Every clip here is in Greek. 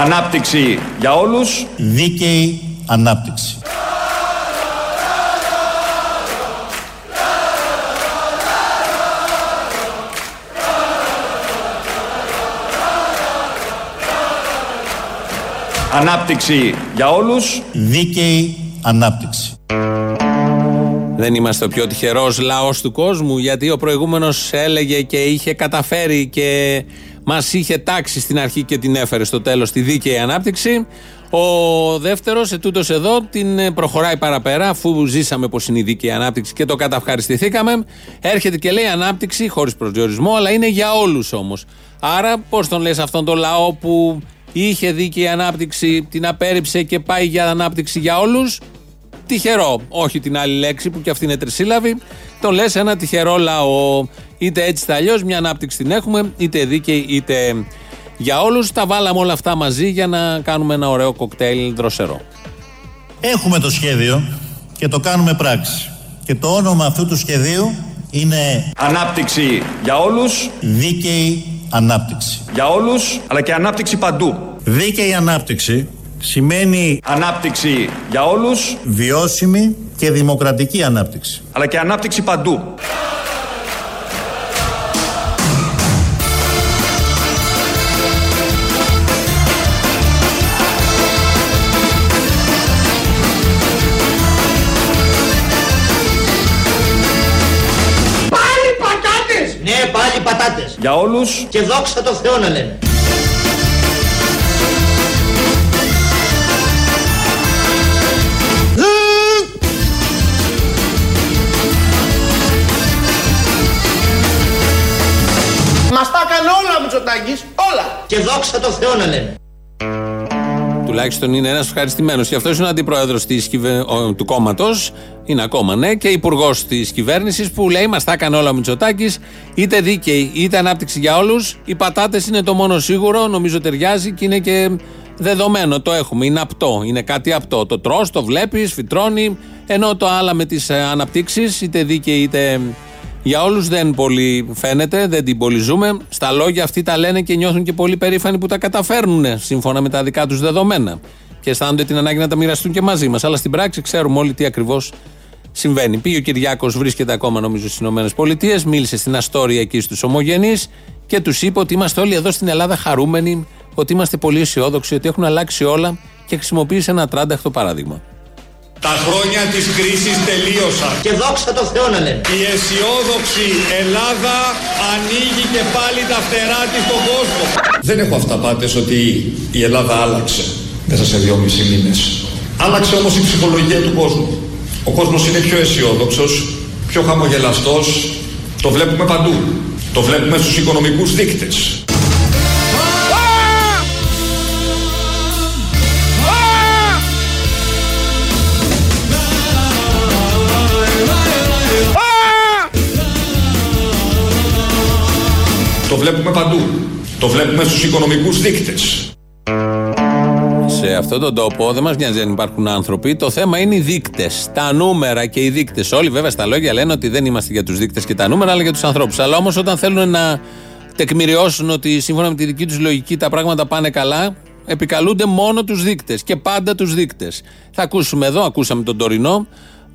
Ανάπτυξη για όλους. Δίκαιη ανάπτυξη. Ανάπτυξη για όλους. Δίκαιη ανάπτυξη. Δεν είμαστε ο πιο τυχερός λαός του κόσμου, γιατί ο προηγούμενος έλεγε και είχε καταφέρει και μας είχε τάξει στην αρχή και την έφερε στο τέλος τη δίκαιη ανάπτυξη. Ο δεύτερος, ετούτος εδώ, την προχωράει παραπέρα, αφού ζήσαμε πως είναι η δίκαιη ανάπτυξη και το καταυχαριστηθήκαμε. Έρχεται και λέει ανάπτυξη, χωρίς προσδιορισμό, αλλά είναι για όλους όμως. Άρα, πώς τον λες αυτόν τον λαό που είχε δίκαιη ανάπτυξη, την απέρριψε και πάει για ανάπτυξη για όλους; Τυχερό. Όχι την άλλη λέξη που και αυτή είναι τρισύλλαβη. Το λες ένα τυχερό λαό. Είτε έτσι είτε αλλιώς, μια ανάπτυξη την έχουμε, είτε δίκαιη είτε για όλους. Τα βάλαμε όλα αυτά μαζί για να κάνουμε ένα ωραίο κοκτέιλ δροσερό. Έχουμε το σχέδιο και το κάνουμε πράξη. Και το όνομα αυτού του σχεδίου είναι Ανάπτυξη για όλους. Δίκαιη Ανάπτυξη. Για όλους, αλλά και ανάπτυξη παντού. Δίκαιη ανάπτυξη σημαίνει Ανάπτυξη για όλους, βιώσιμη και δημοκρατική ανάπτυξη. αλλά και ανάπτυξη παντού. Πάλι πατάτες! Ναι, πάλι πατάτες. Για όλους, Και δόξα τω Θεώ να λένε. Μητσοτάκης, όλα! Και δόξα τω Θεώ να λένε. Τουλάχιστον είναι ένας ευχαριστημένος. Και αυτό είναι ο αντιπρόεδρος του κόμματος. Είναι ακόμα, ναι, και υπουργός της κυβέρνησης που λέει: Μας τα έκανε όλα ο Μητσοτάκης. Είτε δίκαιη είτε ανάπτυξη για όλους. Οι πατάτες είναι το μόνο σίγουρο. Νομίζω ταιριάζει και είναι και δεδομένο. Το έχουμε. Είναι απτό. Είναι κάτι απτό. Το τρώ, το βλέπεις, φυτρώνει. Ενώ το άλλα με τις αναπτύξεις, είτε δίκαιη είτε για όλους δεν πολύ φαίνεται, δεν την πολύ ζούμε. Στα λόγια αυτοί τα λένε και νιώθουν και πολύ περήφανοι που τα καταφέρνουν σύμφωνα με τα δικά τους δεδομένα. Και αισθάνονται την ανάγκη να τα μοιραστούν και μαζί μας. Αλλά στην πράξη ξέρουμε όλοι τι ακριβώς συμβαίνει. Πήγε ο Κυριάκος, βρίσκεται ακόμα νομίζω στις ΗΠΑ, μίλησε στην Αστόρια εκεί στους Ομογενείς και τους είπε ότι είμαστε όλοι εδώ στην Ελλάδα χαρούμενοι, ότι είμαστε πολύ αισιόδοξοι, ότι έχουν αλλάξει όλα και χρησιμοποίησε ένα τράνταχτο παράδειγμα. Τα χρόνια της κρίσης τελείωσαν. Και δόξα τω Θεώ να λένε. Η αισιόδοξη Ελλάδα ανοίγει και πάλι τα φτερά της στον κόσμο. Δεν έχω αυταπάτες ότι η Ελλάδα άλλαξε μέσα σε δυόμισι μήνες. Άλλαξε όμως η ψυχολογία του κόσμου. Ο κόσμος είναι πιο αισιόδοξος, πιο χαμογελαστός. Το βλέπουμε παντού. Το βλέπουμε στους οικονομικούς δείκτες. Βλέπουμε παντού. Το βλέπουμε στους οικονομικούς δείκτες. Σε αυτόν τον τόπο δεν μας νοιάζει αν υπάρχουν άνθρωποι. Το θέμα είναι οι δείκτες. Τα νούμερα και οι δείκτες. Όλοι βέβαια στα λόγια λένε ότι δεν είμαστε για τους δείκτες και τα νούμερα, αλλά για τους ανθρώπους. Αλλά όμως όταν θέλουν να τεκμηριώσουν ότι σύμφωνα με τη δική τους λογική τα πράγματα πάνε καλά, επικαλούνται μόνο τους δείκτες και πάντα τους δείκτες. Θα ακούσουμε εδώ, ακούσαμε τον τωρινό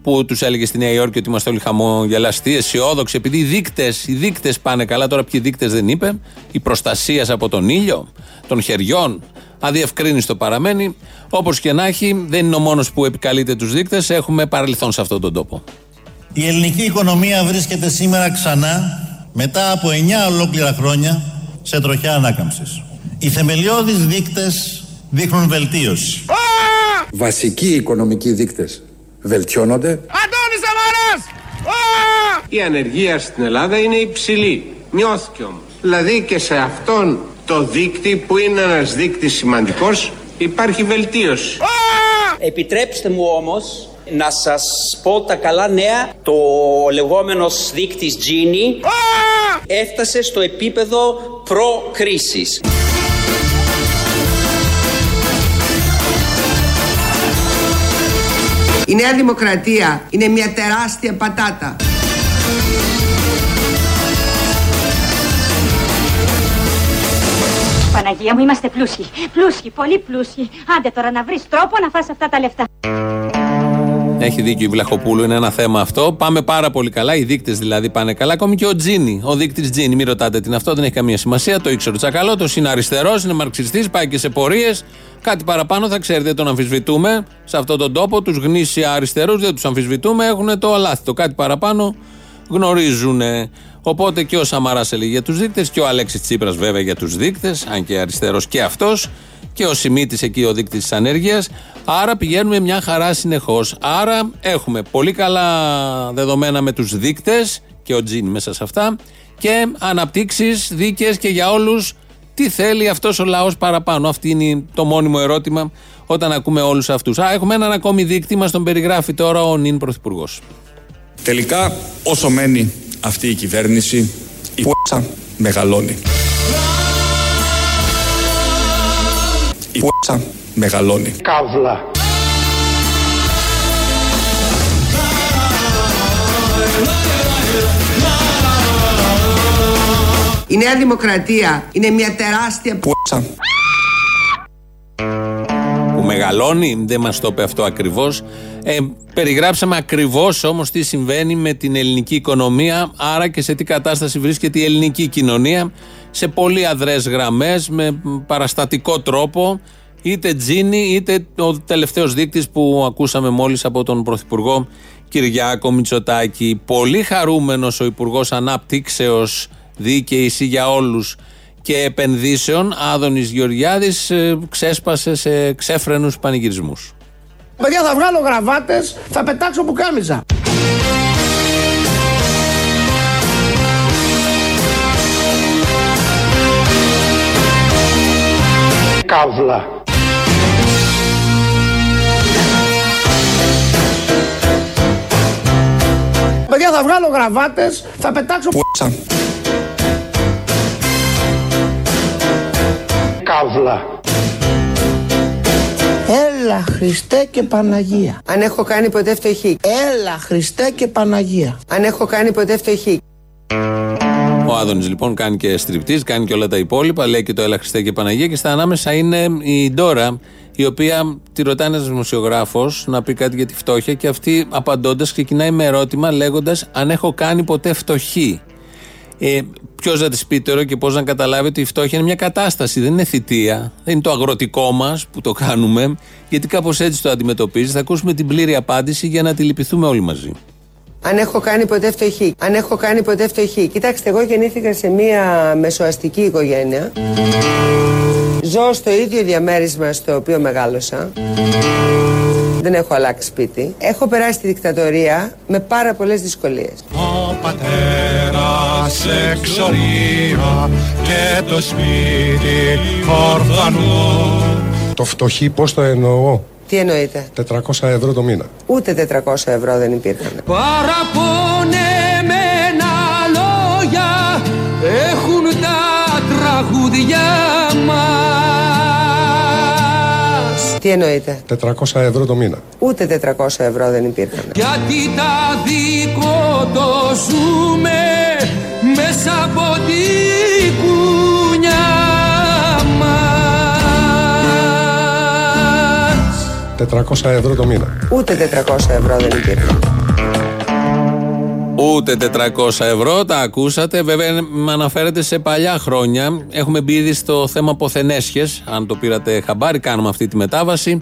που τους έλεγε στη Νέα Υόρκη ότι είμαστε όλοι χαμογελαστοί, αισιόδοξοι, επειδή οι δείκτες οι δείκτες πάνε καλά. Τώρα, ποιοι δείκτες δεν είπε, η προστασίας από τον ήλιο, των χεριών, αδιευκρίνηστο παραμένει. Όπως και να έχει, δεν είναι ο μόνος που επικαλείται τους δείκτες, έχουμε παρελθόν σε αυτόν τον τόπο. Η ελληνική οικονομία βρίσκεται σήμερα ξανά, μετά από 9 ολόκληρα χρόνια, σε τροχιά ανάκαμψης. Οι θεμελιώδεις δείκτες δείχνουν βελτίωση. βασικοί οικονομικοί δείκτες βελτιώνονται. Αντώνης Σαμαράς! Η ανεργία στην Ελλάδα είναι υψηλή. Μειώθηκε όμως. Δηλαδή και σε αυτόν το δείκτη που είναι ένας δείκτης σημαντικός υπάρχει βελτίωση. Επιτρέψτε μου όμως να σας πω τα καλά νέα. Το λεγόμενος δείκτης Gini έφτασε στο επίπεδο προ-κρίσης. Η Νέα Δημοκρατία είναι μια τεράστια πατάτα. Παναγία μου, είμαστε πλούσιοι. Πλούσιοι, πολύ πλούσιοι. Άντε τώρα να βρεις τρόπο να φας αυτά τα λεφτά. Έχει δίκιο η Βλαχοπούλου, είναι ένα θέμα αυτό. Πάμε πάρα πολύ καλά. Οι δείκτες δηλαδή πάνε καλά. Ακόμη και ο Τζίνι, ο δείκτης Τζίνι. Μην ρωτάτε τι είναι αυτό, δεν έχει καμία σημασία. Το ήξερε ο Τσακαλώτος, είναι αριστερός, είναι μαρξιστής, πάει και σε πορείες. Κάτι παραπάνω θα ξέρετε, τον αμφισβητούμε. Σε αυτόν τον τόπο τους γνήσια αριστερούς δεν τους αμφισβητούμε, έχουν το αλάθητο. Κάτι παραπάνω γνωρίζουν. Οπότε και ο Σαμαράς έλεγε για τους δείκτες και ο Αλέξης Τσίπρας βέβαια για τους δείκτες, αν και αριστερός και αυτός. Και ο Σιμίτης εκεί ο δείκτης της ανέργειας. Άρα πηγαίνουμε μια χαρά συνεχώς. Άρα έχουμε πολύ καλά δεδομένα με τους δείκτες και ο Τζιν μέσα σε αυτά. Και αναπτύξεις δίκαιε και για όλους τι θέλει αυτός ο λαός παραπάνω. Αυτή είναι το μόνιμο ερώτημα όταν ακούμε όλους αυτούς. Α, έχουμε έναν ακόμη δείκτη, μας τον περιγράφει τώρα ο νυν Πρωθυπουργός. Τελικά, όσο μένει αυτή η κυβέρνηση, η π***α μεγαλώνει. Η π***α μεγαλώνει. Καύλα. Η Νέα Δημοκρατία είναι μια τεράστια π***α που μεγαλώνει, δεν μας το είπε αυτό ακριβώς. Ε, περιγράψαμε ακριβώς όμως τι συμβαίνει με την ελληνική οικονομία, άρα και σε τι κατάσταση βρίσκεται η ελληνική κοινωνία, σε πολύ αδρές γραμμές, με παραστατικό τρόπο, είτε τζίνι είτε ο τελευταίος δείκτης που ακούσαμε μόλις από τον Πρωθυπουργό Κυριάκο Μητσοτάκη. Πολύ χαρούμενος ο Υπουργός Ανάπτυξεως δίκαιης για όλους και επενδύσεων, Άδωνης Γεωργιάδης ε, ξέσπασε σε ξέφρενους πανηγυρισμούς. Παιδιά θα βγάλω γραβάτες, θα πετάξω πουκάμιζα. Καύλα. Παιδιά θα βγάλω γραβάτες, θα πετάξω π***α Καύλα. Έλα Χριστέ και Παναγία. Αν έχω κάνει ποτέ φτωχή. Έλα Χριστέ και Παναγία. Αν έχω κάνει ποτέ φτωχή. Ο Άδωνης λοιπόν κάνει και στριπτής, κάνει και όλα τα υπόλοιπα, λέει και το Έλα Χριστέ και Παναγία και στα ανάμεσα είναι η Ντόρα, η οποία τη ρωτάει ένας δημοσιογράφος να πει κάτι για τη φτώχεια και αυτή απαντώντας ξεκινάει με ερώτημα λέγοντας αν έχω κάνει ποτέ φτωχή. Ε, Ποιος να της πει τώρα και πώς να καταλάβει ότι η φτώχεια είναι μια κατάσταση, δεν είναι θητεία. Δεν είναι το αγροτικό μας που το κάνουμε, γιατί κάπως έτσι το αντιμετωπίζεις. Θα ακούσουμε την πλήρη απάντηση για να τη λυπηθούμε όλοι μαζί. Αν έχω κάνει ποτέ φτωχή. Αν έχω κάνει ποτέ φτωχή. Κοιτάξτε, εγώ γεννήθηκα σε μια μεσοαστική οικογένεια. Ζω στο ίδιο διαμέρισμα στο οποίο μεγάλωσα. Δεν έχω αλλάξει σπίτι. Έχω περάσει τη δικτατορία με πάρα πολλές δυσκολίες. Ο πατέρας εξορία και το σπίτι ορφανό. Το φτωχή πώς το εννοώ; Τι εννοείτε. 400 ευρώ το μήνα. Ούτε 400 ευρώ δεν υπήρχαν. Παραπονεμένα λόγια έχουν τα τραγούδια μας. Τι εννοείτε. 400 ευρώ το μήνα. Ούτε 400 ευρώ δεν υπήρχαν. Γιατί τα δικό το ζούμε μέσα από τη 400 ευρώ το μήνα. Ούτε 400 ευρώ δεν υπήρχαν. Ούτε 400 ευρώ, τα ακούσατε. Βέβαια, με αναφέρετε σε παλιά χρόνια. Έχουμε μπει ήδη στο θέμα ποθενέσχες. Αν το πήρατε χαμπάρι, κάνουμε αυτή τη μετάβαση.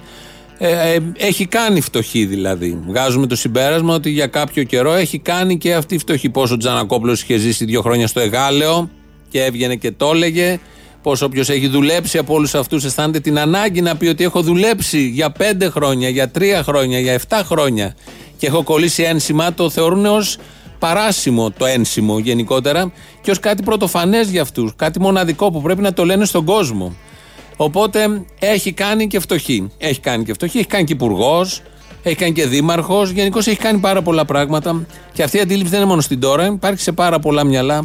Ε, ε, έχει κάνει φτωχή δηλαδή. Βγάζουμε το συμπέρασμα ότι για κάποιο καιρό έχει κάνει και αυτή η φτωχή. Πόσο Τζανακόπλο είχε ζήσει δύο χρόνια στο Εγάλεο και έβγαινε και το έλεγε. Πώ όποιος έχει δουλέψει από όλους αυτούς αισθάνεται την ανάγκη να πει ότι έχω δουλέψει για πέντε χρόνια, για τρία χρόνια, για εφτά χρόνια και έχω κολλήσει ένσημα, το θεωρούν ως παράσημο το ένσημο γενικότερα και ως κάτι πρωτοφανές για αυτούς. Κάτι μοναδικό που πρέπει να το λένε στον κόσμο. Οπότε έχει κάνει και φτωχή. Έχει κάνει και φτωχή, έχει κάνει και υπουργός, έχει κάνει και δήμαρχος. Γενικώς έχει κάνει πάρα πολλά πράγματα. Και αυτή η αντίληψη δεν είναι μόνο στην τώρα, υπάρχει σε πάρα πολλά μυαλά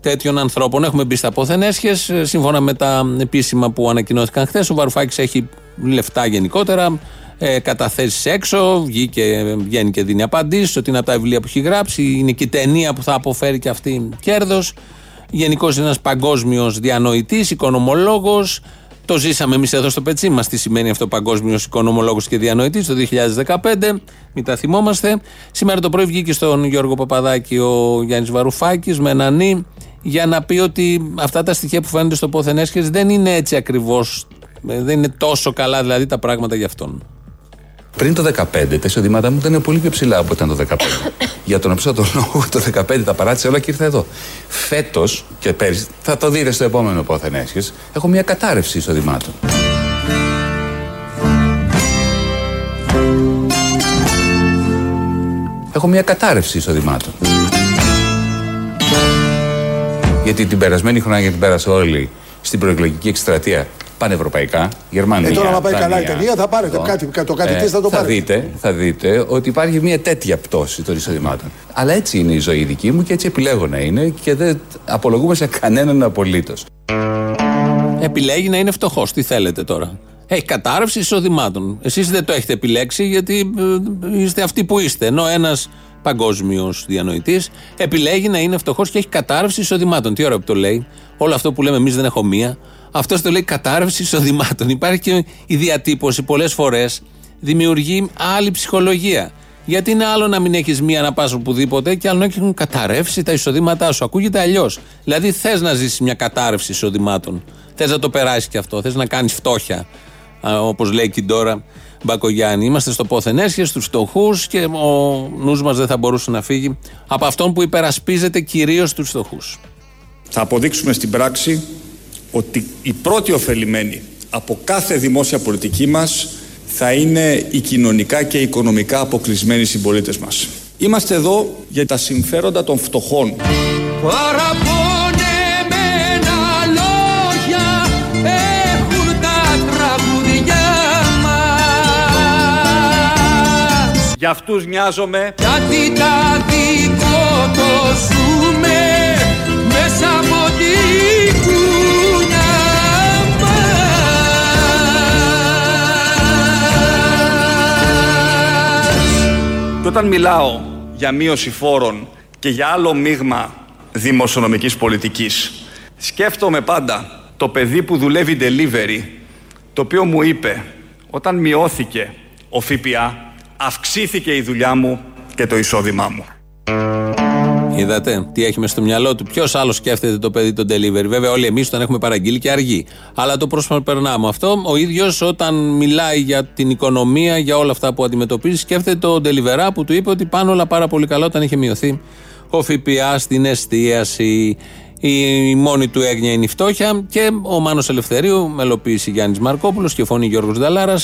τέτοιων ανθρώπων. Έχουμε μπει στα ποθενέσχε. Σύμφωνα με τα επίσημα που ανακοινώθηκαν χθες, ο Βαρουφάκης έχει λεφτά γενικότερα, ε, καταθέσεις έξω, βγήκε, βγαίνει και δίνει απαντήσεις ότι είναι από τα βιβλία που έχει γράψει, είναι και η ταινία που θα αποφέρει και αυτή κέρδος. Γενικώς είναι ένας παγκόσμιος διανοητής, οικονομολόγος. Το ζήσαμε εμείς εδώ στο πετσί μας τι σημαίνει αυτό παγκόσμιος οικονομολόγος και διανοητής το 2015. Μην τα θυμόμαστε. Σήμερα το πρωί βγήκε στον Γιώργο Παπαδάκη ο Γιάννης Βαρουφάκης με ένα νι για να πει ότι αυτά τα στοιχεία που φαίνονται στο πόθεν έσχες δεν είναι έτσι ακριβώς. Δεν είναι τόσο καλά δηλαδή τα πράγματα για αυτόν. Πριν το 2015 τα εισοδήματά μου ήταν πολύ πιο ψηλά από ήταν το 2015. Για τον οποίο τον λόγο το 2015 τα παράτησε όλα και ήρθα εδώ. Φέτος και πέρυσι, θα το δείτε στο επόμενο πόθεν έσχες, έχω μια κατάρρευση εισοδημάτων. Έχω μια κατάρρευση εισοδημάτων. Γιατί την περασμένη χρονιά γιατί την πέρασε όλοι στην προεκλογική εκστρατεία πανευρωπαϊκά, Γερμανία. Ε, τώρα, να πάει Δανία, καλά η ταινία, θα πάρετε αυτό. κάτι, το κάτι της θα το θα πάρετε. δείτε, θα δείτε ότι υπάρχει μια τέτοια πτώση των εισοδημάτων. Αλλά έτσι είναι η ζωή δική μου και έτσι επιλέγω να είναι και δεν απολογούμε σε κανέναν απολύτως. Επιλέγει να είναι φτωχός. Τι θέλετε τώρα. Έχει κατάρρευση εισοδημάτων. Εσείς δεν το έχετε επιλέξει γιατί ε, είστε αυτοί που είστε. Ενώ ένας παγκόσμιος διανοητής επιλέγει να είναι φτωχός και έχει κατάρρευση εισοδημάτων. Τι ώρα που το λέει. Όλο αυτό που λέμε εμείς δεν έχω μία. Αυτός το λέει κατάρρευση εισοδημάτων. Υπάρχει και η διατύπωση πολλές φορές δημιουργεί άλλη ψυχολογία. Γιατί είναι άλλο να μην έχεις μία να πας οπουδήποτε και άλλο να έχουν καταρρεύσει τα εισοδήματά σου. Ακούγεται αλλιώς. Δηλαδή θες να ζήσεις μια κατάρρευση εισοδημάτων. Θες να το περάσεις και αυτό. Θες να κάνεις φτώχεια. Όπως λέει και τώρα Μπακογιάννη. Είμαστε στο πόθεν έσχες, στους φτωχούς και ο νους μας δεν θα μπορούσε να φύγει από αυτόν που υπερασπίζεται κυρίως τους φτωχούς. Θα αποδείξουμε στην πράξη ότι οι πρώτοι ωφελημένοι από κάθε δημόσια πολιτική μας θα είναι οι κοινωνικά και οικονομικά αποκλεισμένοι συμπολίτε μας. Είμαστε εδώ για τα συμφέροντα των φτωχών. Παραπονεμένα Για αυτούς νοιάζομαι. Γιατί τα δικό το ζούμε μέσα από την κούνια μας. Και όταν μιλάω για μείωση φόρων και για άλλο μείγμα δημοσιονομικής πολιτικής, σκέφτομαι πάντα το παιδί που δουλεύει delivery, το οποίο μου είπε όταν μειώθηκε ο ΦΠΑ, αυξήθηκε η δουλειά μου και το εισόδημά μου. Είδατε τι έχει μέσα στο μυαλό του. Ποιος άλλος σκέφτεται το παιδί τον delivery; Βέβαια, όλοι εμείς τον έχουμε παραγγείλει και αργεί. Αλλά το προσπερνάμε αυτό. Ο ίδιος όταν μιλάει για την οικονομία, για όλα αυτά που αντιμετωπίζει, σκέφτεται τον delivery που του είπε ότι πάνε όλα πάρα πολύ καλά όταν είχε μειωθεί ο ΦΠΑ στην εστίαση. Η μόνη του έγνοια είναι η φτώχεια και ο Μάνος Ελευθερίου, μελοποίηση Γιάννης Μαρκόπουλος και φωνή Γιώργος Νταλάρα,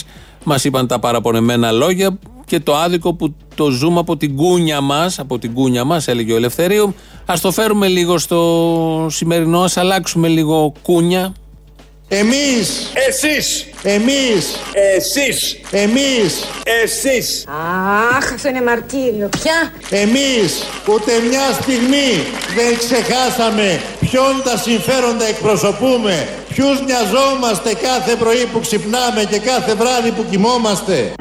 μας είπαν τα παραπονεμένα λόγια και το άδικο που το ζούμε από την κούνια μας, από την κούνια μας, έλεγε ο Ελευθερίου. Α το φέρουμε λίγο στο σημερινό, ας αλλάξουμε λίγο κούνια. Εμείς, Εσείς, εμείς, εσείς, εμείς, εσείς. Αχ, αυτό είναι μαρτύριο. Πια. εμείς ούτε μια στιγμή δεν ξεχάσαμε ποιον τα συμφέροντα εκπροσωπούμε, ποιους νοιαζόμαστε κάθε πρωί που ξυπνάμε και κάθε βράδυ που κοιμόμαστε.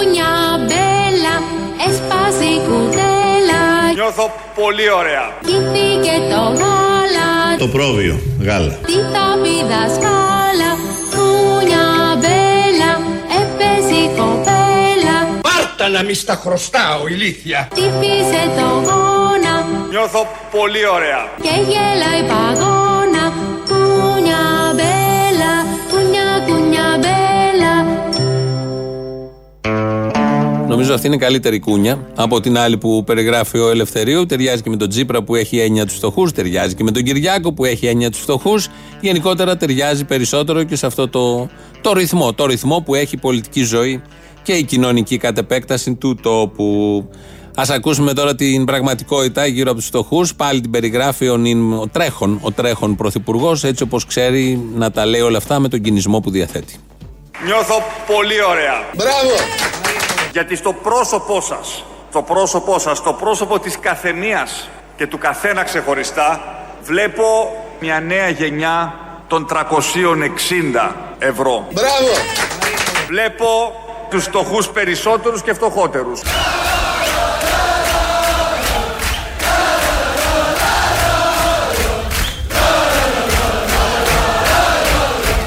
Cuña bella, έσπασε η κουτέλα Νιώθω πολύ ωραία. Κήθηκε το γάλα Το πρόβιο, γάλα. Τι θα πει δασκάλα Κουνιά μπέλα, έπαιζε η κοπέλα Πάρτα να μη στα χρωστάω, ηλίθεια. Χτύπησε το γόνα Νιώθω πολύ ωραία. και γέλάει παγώνα Κουνιά Νομίζω αυτή είναι η καλύτερη κούνια από την άλλη που περιγράφει ο Ελευθερίου. Ταιριάζει και με τον Τζίπρα που έχει έννοια τους φτωχούς, ταιριάζει και με τον Κυριάκο που έχει έννοια τους φτωχούς. Γενικότερα ταιριάζει περισσότερο και σε αυτό το, το ρυθμό. Το ρυθμό που έχει η πολιτική ζωή και η κοινωνική κατ' επέκταση του τόπου. Α ακούσουμε τώρα την πραγματικότητα γύρω από τους φτωχούς. Πάλι την περιγράφει ο, νυν- ο τρέχον, ο τρέχον πρωθυπουργός, έτσι όπως ξέρει να τα λέει όλα αυτά με τον κινησμό που διαθέτει. Νιώθω πολύ ωραία. Μπράβο! Γιατί στο πρόσωπό σας, το πρόσωπό σας, το πρόσωπο της καθεμίας και του καθένα ξεχωριστά, βλέπω μια νέα γενιά των 360 ευρώ. Μπράβο! Βλέπω τους φτωχούς περισσότερους και φτωχότερους.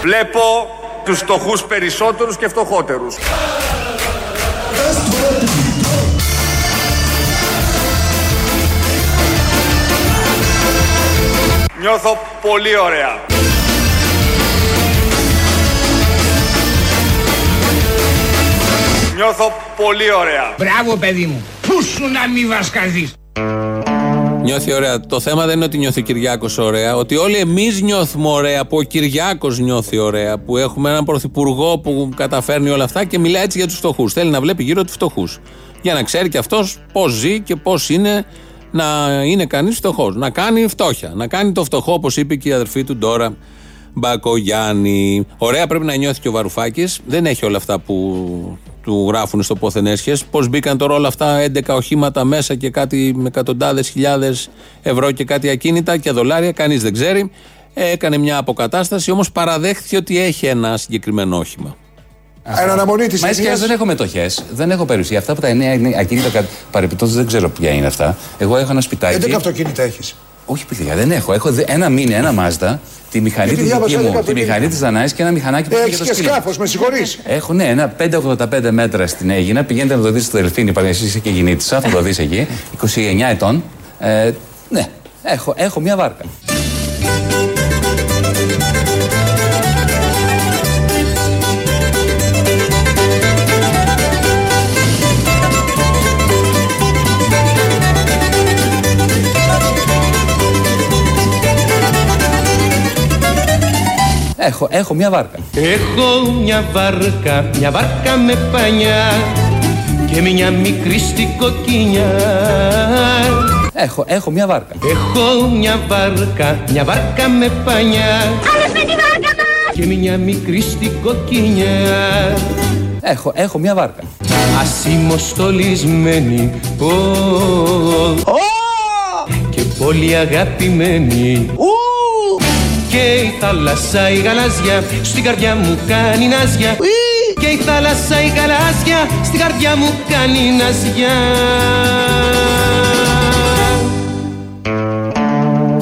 Βλέπω τους φτωχούς περισσότερους και φτωχότερους. Νιώθω πολύ ωραία. Νιώθω πολύ ωραία. Μπράβο παιδί μου. Πού σου να μη βασκαθείς. Νιώθει ωραία. Το θέμα δεν είναι ότι νιώθει ο Κυριάκος ωραία, ότι όλοι εμείς νιώθουμε ωραία, που ο Κυριάκος νιώθει ωραία, που έχουμε έναν πρωθυπουργό που καταφέρνει όλα αυτά και μιλάει έτσι για τους φτωχούς. Θέλει να βλέπει γύρω του φτωχούς. Για να ξέρει και αυτός πώς ζει και πώς είναι να είναι κανείς φτωχός. Να κάνει φτώχεια. Να κάνει το φτωχό, όπως είπε και η αδερφή του Ντόρα Μπακογιάννη. Ωραία πρέπει να νιώθει και ο Βαρουφάκης. Δεν έχει όλα αυτά που του γράφουν στο πόθεν έσχες. Πώς μπήκαν τώρα όλα αυτά 11 οχήματα μέσα και κάτι με εκατοντάδες χιλιάδες ευρώ και κάτι ακίνητα και δολάρια. Κανείς δεν ξέρει. Ε, Έκανε μια αποκατάσταση, όμως παραδέχθηκε ότι έχει ένα συγκεκριμένο όχημα. Εν αναμονή της Μα έτσι κι αλλιώς δεν έχω μετοχές, δεν έχω περιουσία. Αυτά που τα εννέα είναι ακίνητα παρεπιπτόντω δεν ξέρω ποια είναι αυτά. Εγώ έχω ένα σπιτάκι. 11 αυτοκίνητα έχεις. Όχι, παιδιά, δεν έχω. Έχω δε- ένα μήνυ, ένα μάζda, τη μηχανή Γιατί τη δική διάβασα μου, 11 τη αυτοκίνητα. μηχανή της Δανάης και ένα μηχανάκι που Έχεις πήγε και στο σκύλο. σκάφος, με συγχωρείς. Έχω ναι, ένα 5,85 μέτρα στην Έγινα. Πηγαίνετε να το δείτε στο Δελφίνι, παρέσει είσαι και γεννήτησα, θα το δεις εκεί. 29 ετών. Ε, ναι, έχω, έχω μια βάρκα. Έχω, έχω μια βάρκα. Έχω μια βάρκα, μια βάρκα με πανιά και μια μικρή στη κοκκινιά. Έχω, έχω μια βάρκα. Έχω μια βάρκα, μια βάρκα με πανιά Άλλος με τη βάρκα μας! και μια μικρή στη κοκκινιά. Έχω, έχω μια βάρκα. Ασημοστολισμένη, ω, και πολύ αγαπημένη. Και η θάλασσα η γαλάζια στην καρδιά μου κάνει ναζιά. Και η θάλασσα η γαλάζια στην καρδιά μου κάνει ναζιά.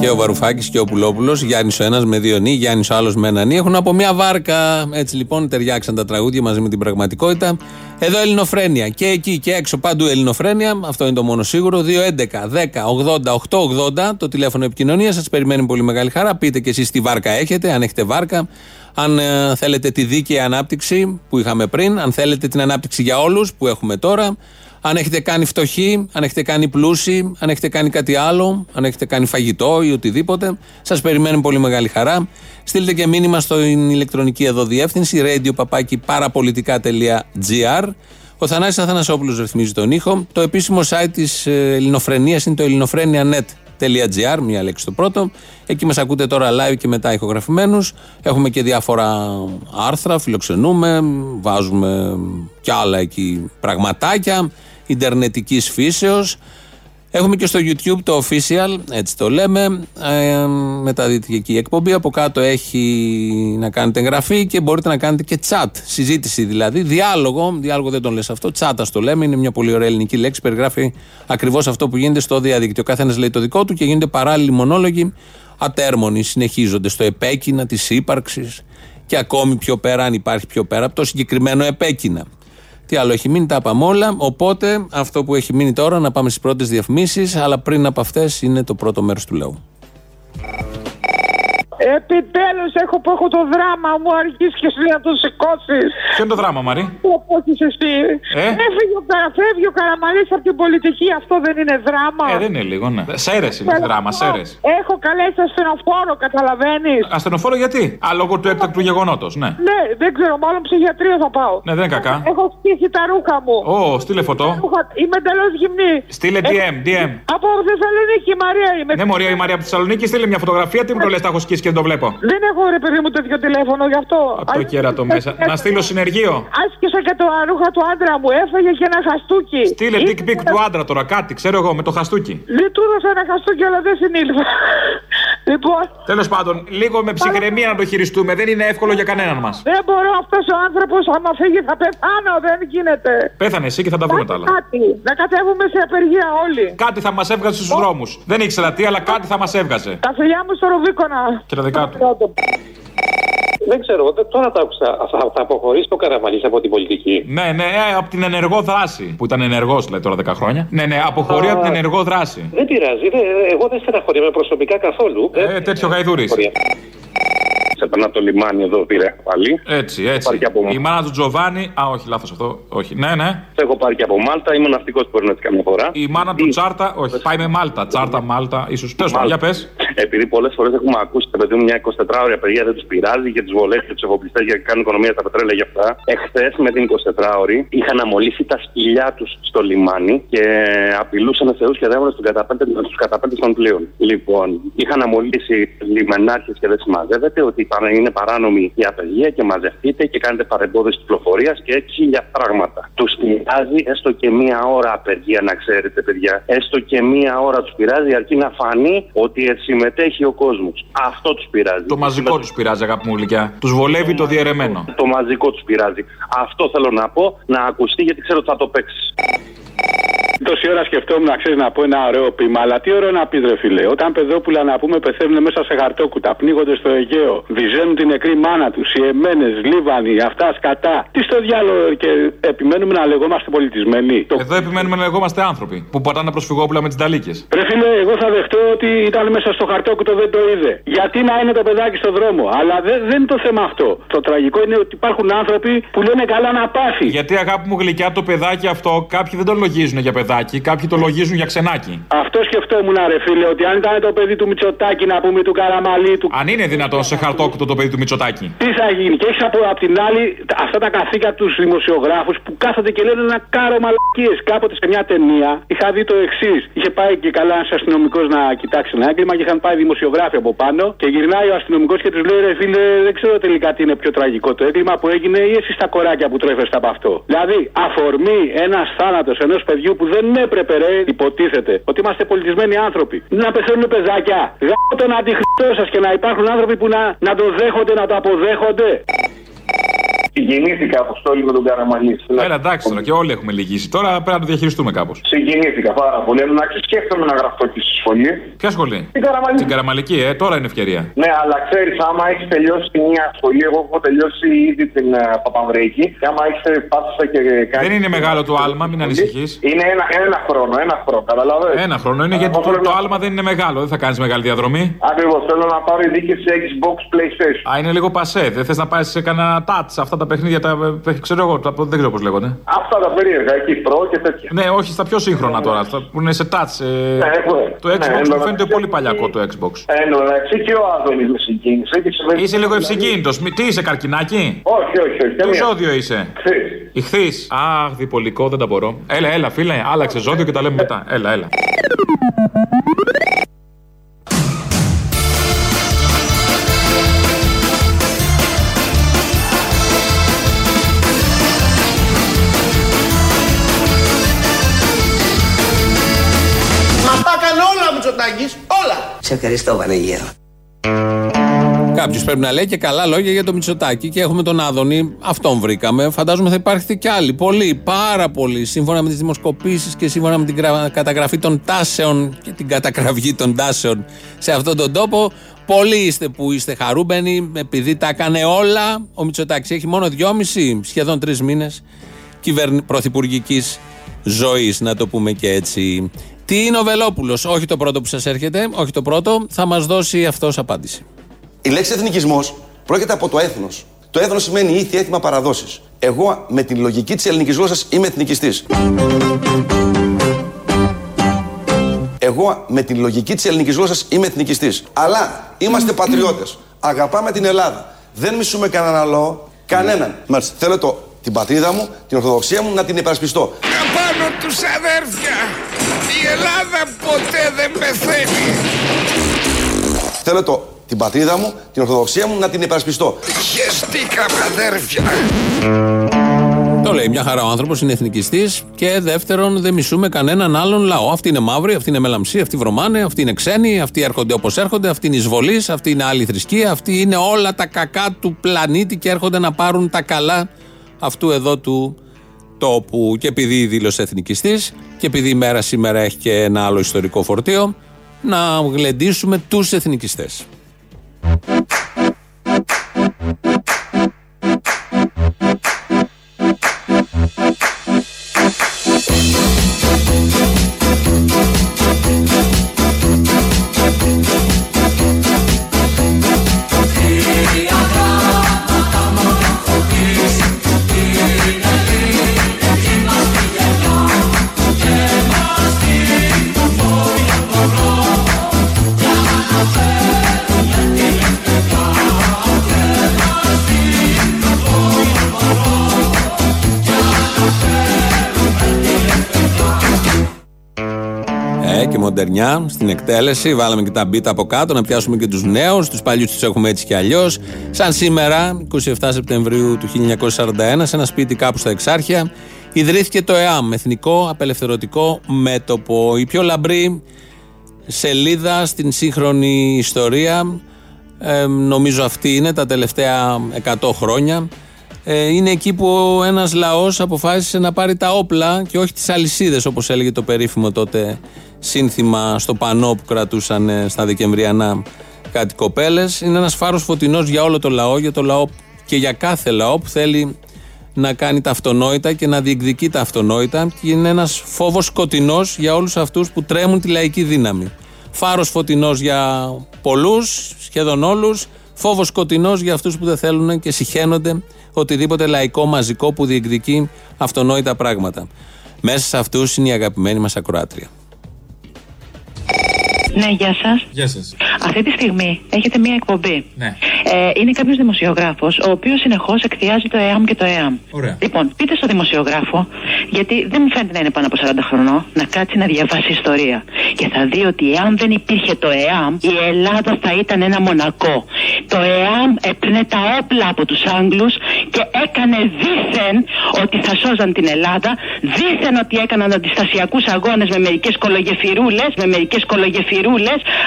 Και ο Βαρουφάκης και ο Πουλόπουλος, Γιάννης ο ένας με δύο νύ, Γιάννης ο άλλος με ένα νύ, έχουν από μια βάρκα. Έτσι λοιπόν ταιριάξαν τα τραγούδια μαζί με την πραγματικότητα. Εδώ Ελληνοφρένεια. Και εκεί και έξω παντού Ελληνοφρένεια. Αυτό είναι το μόνο σίγουρο. 2, 11, 10, 80, 8, 80 το τηλέφωνο επικοινωνίας. Σας περιμένει πολύ μεγάλη χαρά. Πείτε και εσείς τι βάρκα έχετε, αν έχετε βάρκα. Αν ε, θέλετε τη δίκαιη ανάπτυξη που είχαμε πριν. Αν θέλετε την ανάπτυξη για όλους που έχουμε τώρα. Αν έχετε κάνει φτωχοί, αν έχετε κάνει πλούσιοι, αν έχετε κάνει κάτι άλλο, αν έχετε κάνει φαγητό ή οτιδήποτε, σας περιμένει πολύ μεγάλη χαρά. Στείλτε και μήνυμα στην ηλεκτρονική εδώ διεύθυνση radio.papaki.parapolitica.gr. Ο Θανάσης Αθανασόπουλος ρυθμίζει τον ήχο. Το επίσημο site της ε, ελληνοφρενίας είναι το ελληνοφρένια.net.gr, μία λέξη το πρώτο. Εκεί μας ακούτε τώρα live και μετά ηχογραφημένους. Έχουμε και διάφορα άρθρα, φιλοξενούμε, βάζουμε κι άλλα εκεί πραγματάκια, ιντερνετικής φύσεως. Έχουμε και στο YouTube το official, έτσι το λέμε. Ε, μεταδίδεται και εκεί η εκπομπή. Από κάτω έχει να κάνετε εγγραφή και μπορείτε να κάνετε και chat. Συζήτηση δηλαδή. Διάλογο. Διάλογο δεν τον λες αυτό. Τσάτα το λέμε. Είναι μια πολύ ωραία ελληνική λέξη. Περιγράφει ακριβώς αυτό που γίνεται στο διαδίκτυο. Ο καθένας λέει το δικό του και γίνονται παράλληλοι μονόλογοι. Ατέρμονοι συνεχίζονται στο επέκεινα της ύπαρξης και ακόμη πιο πέρα, αν υπάρχει πιο πέρα, από το συγκεκριμένο επέκεινα. Τι άλλο έχει μείνει, τα είπαμε όλα. Οπότε αυτό που έχει μείνει τώρα να πάμε στις πρώτες διαφημίσεις. Αλλά πριν από αυτές είναι το πρώτο μέρος του λαού. Επιτέλους έχω που έχω το δράμα μου, αργείς και εσύ να το σηκώσεις. Ποιο είναι το δράμα, Μαρή; Όπω είσαι εσύ; Ε; Έφυγε ο, Κα- φεύγει ο Καραμαλής από την πολιτική, αυτό δεν είναι δράμα. Ε, δεν είναι λίγο, ναι. Σέρες είναι το δράμα, σέρες. Έχω καλέσει ασθενοφόρο, καταλαβαίνεις. Ασθενοφόρο γιατί; Α, λόγω του έκτακτου γεγονότος, ναι. Ναι, δεν ξέρω, μάλλον ψυχιατρίο θα πάω. Ναι, δεν είναι κακά. Έχω στήσει τα ρούχα μου. Ω, στείλε φωτό. Ρούχα- Είμαι εντελώς γυμνή. Στείλε DM, DM. Από Θεσσαλονίκη, η Μαρία είμαι. Ναι, Μωρία, η Μαρία από τη Θεσσαλονίκη, στείλε μια φωτογραφία. Τι μου το λες, τα έχω σκίσει και δεν το βλέπω. Δεν έχω ρε παιδί μου τέτοιο τηλέφωνο γι' αυτό. Από το κέρατο μέσα. Να στείλω συνεργείο. Άσκησα και το ρούχα του άντρα μου, έφαγε και ένα χαστούκι. Στείλε dick pic του άντρα τώρα, κάτι, ξέρω εγώ, με το χαστούκι. Δεν του έδωσα ένα χαστούκι, αλλά δεν συνήλθα. Λοιπόν, Τέλος πάντων, λίγο με ψυχραιμία να το χειριστούμε. Δεν είναι εύκολο για κανέναν μας. δεν μπορώ αυτός ο άνθρωπος, άμα φύγει θα πεθάνω, δεν γίνεται. Πέθανε εσύ και θα τα βρούμε τα άλλα. Κάτι, να κατέβουμε σε απεργία όλοι. Κάτι θα μας έβγαζε στους δρόμους. Δεν ήξερα τι, αλλά κάτι θα μας έβγαζε. Τα φιλιά μου στο Ρουβίκονα. Και τα δικά του. Δεν ξέρω, δε- τώρα το άκουσα. Θα, θα αποχωρήσει το Καραμαλής από την πολιτική. Ναι, ναι, ε, από την ενεργό δράση. Που ήταν ενεργός, λέει τώρα 10 χρόνια. Ναι, ναι, αποχωρεί Α. από την ενεργό δράση. Δεν πειράζει. δε- εγώ δεν στεναχωριέμαι προσωπικά καθόλου. Ε, τέτοιο γαϊδούρης. Σε περνά από το λιμάνι εδώ, πήρε πάλι. Έτσι, έτσι. Πάρει και από Η μάνα του Τζοβάνι. Α, όχι, λάθος αυτό. Όχι. Ναι, ναι. Σε έχω πάρει και από Μάλτα. Είμαι ναυτικός που παίρνω έτσι καμιά φορά. Η μάνα του Τσάρτα. Όχι, πάει με Μάλτα. Τσάρτα, Μάλτα, ίσως. Τέλος πάντων, για πες. Επειδή πολλές φορές έχουμε ακούσει τα παιδί μου μια 24ωρια παιδιά δεν τους πειράζει για τους βολές και τους εφοπλιστές για να κάνουν οικονομία στα πετρέλαια και αυτά. Εχθές με την 24ωρη είχαν αμολύσει τα σκυλιά τους στο λιμάνι και απειλούσαν Θεούς και δαίμονες τους καταπέντε των πλοίων. Λοιπόν, είχαν αμολύσει λιμενάρχες και δεν συμμαζεύεται ότι παρα- είναι παράνομη η απεργία και μαζευτείτε και κάνετε παρεμπόδιση κυκλοφορίας και χίλια πράγματα. Τους πειράζει έστω και μία ώρα απεργία, να ξέρετε, παιδιά. Έστω και μία ώρα τους πειράζει αρκεί να φανεί ότι συμμετέχει ο κόσμος. Αυτό τους πειράζει. Το μαζικό τους πειράζει, αγάπη μου γλυκιά. Τους βολεύει το διαιρεμένο. Το μαζικό τους πειράζει. Αυτό θέλω να πω, να ακουστεί γιατί ξέρω ότι θα το παίξεις. Τόση ώρα σκεφτόμουν να ξέρεις να πω ένα ωραίο ποίημα, αλλά τι ωραίο να πεις, ρε φίλε. Όταν παιδόπουλα να πούμε πεθαίνουν μέσα σε χαρτόκουτα, πνίγονται στο Αιγαίο, βυζένουν την νεκρή μάνα τους, οι εμένες, λίβανοι, αυτά σκατά. Τι στο διάλογο και επιμένουμε να λεγόμαστε πολιτισμένοι. Το... Εδώ επιμένουμε να λεγόμαστε άνθρωποι που πατάνε προσφυγόπουλα με τις ταλίκε. Ρε φίλε, εγώ θα δεχτώ ότι ήταν μέσα στο χαρτόκουτο, δεν το είδε. Γιατί να είναι το παιδάκι στο δρόμο. Αλλά δεν, δεν είναι το θέμα αυτό. Το τραγικό είναι ότι υπάρχουν άνθρωποι που λένε καλά να πάθει. Γιατί αγάπη μου γλυκιά το παιδάκι αυτό, κάποιοι δεν το λογίζουν για παιδάκι, κάποιοι το λογίζουν για ξενάκι. Αυτό σκεφτόμουν, ρε φίλε, ότι αν ήταν το παιδί του Μητσοτάκη να πούμε του Καραμαλή του. Αν είναι δυνατόν σε χαρτόκουτο το παιδί του Μητσοτάκη. Τι θα γίνει. Και έχεις από απ' την άλλη τα- αυτά τα καθήκια τους δημοσιογράφους που κάθονται και λένε ένα κάρο μαλακίες. Κάποτε σε μια ταινία είχα δει το εξής. Είχε πάει και καλά ένας αστυνομικός να κοιτάξει ένα έγκλημα και είχαν πάει δημοσιογράφοι από πάνω. Και γυρνάει ο αστυνομικός και τους λέει: Ρε φίλε, δεν ξέρω τελικά τι είναι πιο τραγικό το έγκλημα που έγινε ή εσεί τα κοράκια που τρέφεστε από αυτό. Δηλαδή, αφορμή ένας θάνατος ενός παιδιού που δεν έπρεπε, ρε, υποτίθεται ότι είμαστε πολιτισμένοι άνθρωποι. Να πεθαίνουν παιδάκια. Γάμο τον αντιχρηστό σας και να υπάρχουν άνθρωποι που να, να το δέχονται, να το αποδέχονται. Συγκινήθηκα αποστόλη με τον Καραμαλή. Έλα εντάξει τώρα και όλοι έχουμε λυγίσει. Τώρα πρέπει να το διαχειριστούμε κάπως. Συγκινήθηκα πάρα πολύ. Εντάξει, σκέφτομαι να γραφτώ και στη σχολή. Ποια σχολή; Την Καραμαλή. Την Καραμαλική, ε, τώρα είναι ευκαιρία. Ναι, αλλά ξέρεις, άμα έχεις τελειώσει μια σχολή, εγώ έχω τελειώσει ήδη την uh, Παπανδρέικη. Και άμα έχεις πάθει και κάνει. Δεν είναι μεγάλο το άλμα, μην ανησυχείς. Είναι ένα, ένα χρόνο, ένα χρόνο, καταλαβαίνετε. Ένα χρόνο είναι γιατί το, το άλμα δεν είναι μεγάλο, δεν θα κάνεις μεγάλη διαδρομή. Ακριβώς, θέλω να πάρω ειδίκευση Xbox PlayStation. Α, είναι λίγο πασέ. Δεν θες να πάεις σε κανένα touch αυτά τα παιχνίδια, τα, ε, ξέρω εγώ, τα, δεν ξέρω πώς λέγονται. Αυτά τα περίεργα, εκεί Pro και τέτοια. Ναι, όχι στα πιο σύγχρονα τώρα, αυτά που είναι σε touch. ε, Ναι, έχω- το ναι, Xbox μου εντάξει. φαίνεται πολύ παλιακό το Xbox. Εν τω μεταξύ και ο Άδωνη με συγκίνησε. και σε- Είσαι λίγο ευσυγκίνητο. Τι είσαι, καρκινάκι; Όχι, όχι, όχι. Τι καμία. ζώδιο είσαι. Ηχθή. Αχ, διπολικό, δεν τα μπορώ. Έλα, έλα, φίλε, άλλαξε ζώδιο και τα λέμε μετά. Έλα, έλα. Μητσοτάκης, όλα. Σε ευχαριστώ Βανεγέρο. Κάποιος πρέπει να λέει και καλά λόγια για το Μητσοτάκι και έχουμε τον Άδωνη. Αυτόν βρήκαμε. Φαντάζομαι θα υπάρχει και άλλοι. Πολλοί, πάρα πολλοί. Σύμφωνα με τις δημοσκοπήσεις και σύμφωνα με την κρα- καταγραφή των τάσεων και την καταγραφή των τάσεων σε αυτόν τον τόπο. Πολλοί είστε που είστε χαρούμενοι επειδή τα έκανε όλα. Ο Μητσοτάκης έχει μόνο δυόμιση, σχεδόν τρεις μήνες κυβερνη... πρωθυπουργικής ζωής, να το πούμε και έτσι. Τι είναι ο Βελόπουλος, όχι το πρώτο που σας έρχεται, όχι το πρώτο, θα μας δώσει αυτός απάντηση. Η λέξη εθνικισμός πρόκειται από το έθνος. Το έθνος σημαίνει ήθη, έθιμα, παραδόσεις. Εγώ με την λογική της ελληνική γλώσσα είμαι εθνικιστής. Εγώ με την λογική της ελληνική γλώσσα είμαι εθνικιστής. Αλλά είμαστε πατριώτες. Αγαπάμε την Ελλάδα. Δεν μισούμε κανέναν λαό, κανέναν. Μάλιστα. Θέλω το, την πατρίδα μου, την ορθοδοξία μου να την υπερασπιστώ. Απάνω τους αδέρφια. Η Ελλάδα ποτέ δεν πεθαίνει. Θέλω το, την πατρίδα μου, την ορθοδοξία μου να την υπερασπιστώ. Χεστήκαμε αδέρφια. Το λέει μια χαρά ο άνθρωπος, είναι εθνικιστής και δεύτερον δεν μισούμε κανέναν άλλον λαό. Αυτοί είναι μαύροι, αυτοί είναι μελαμψοί, αυτοί βρωμάνε, αυτοί είναι ξένοι, αυτοί έρχονται όπως έρχονται, αυτοί είναι εισβολή, αυτοί είναι άλλη θρησκεία, αυτοί είναι όλα τα κακά του πλανήτη και έρχονται να πάρουν τα καλά αυτού εδώ του τόπου. Και επειδή δήλωσε εθνικιστής και επειδή η μέρα σήμερα έχει και ένα άλλο ιστορικό φορτίο, να γλεντήσουμε τους εθνικιστές. Μοντερνιά στην εκτέλεση. Βάλαμε και τα μπίτα από κάτω να πιάσουμε και τους νέους. Τους παλιούς τους έχουμε έτσι κι αλλιώς. Σαν σήμερα, 27 Σεπτεμβρίου του 1941, σε ένα σπίτι κάπου στα Εξάρχεια, ιδρύθηκε το ΕΑΜ, Εθνικό Απελευθερωτικό Μέτωπο. Η πιο λαμπρή σελίδα στην σύγχρονη ιστορία. Ε, νομίζω αυτή είναι τα τελευταία 100 χρόνια. Ε, είναι εκεί που ένας λαός αποφάσισε να πάρει τα όπλα και όχι τις αλυσίδες όπως έλεγε το περίφημο τότε σύνθημα στο πανό που κρατούσαν ε, στα Δεκεμβριανά κάτι κοπέλες. Είναι ένας φάρος φωτεινός για όλο το λαό, για το λαό και για κάθε λαό που θέλει να κάνει τα αυτονόητα και να διεκδικεί τα αυτονόητα και είναι ένας φόβος σκοτεινός για όλους αυτούς που τρέμουν τη λαϊκή δύναμη. Φάρος φωτεινός για πολλούς, σχεδόν όλους, φόβος σκοτεινός για αυτούς που δεν θέλουν και συχαίνονται οτιδήποτε λαϊκό μαζικό που διεκδικεί αυτονόητα πράγματα. Μέσα σε αυτούς είναι η αγαπημένη μας ακροάτρια. Ναι, γεια σας. Γεια σας. Αυτή τη στιγμή έχετε μία εκπομπή. Ναι. Ε, είναι κάποιος δημοσιογράφος, ο οποίος συνεχώς εκθιάζει το ΕΑΜ και το ΕΑΜ. Ωραία. Λοιπόν, πείτε στο δημοσιογράφο, γιατί δεν μου φαίνεται να είναι πάνω από 40 χρονών, να κάτσει να διαβάσει ιστορία. Και θα δει ότι εάν δεν υπήρχε το ΕΑΜ, η Ελλάδα θα ήταν ένα μονακό. Το ΕΑΜ έπαιρνε τα όπλα από τους Άγγλους και έκανε δήθεν ότι θα σώζαν την Ελλάδα, δήθεν ότι έκαναν αντιστασιακούς αγώνες με μερικές κολογεφυρούλες, με μερικές κολογεφυρούλες,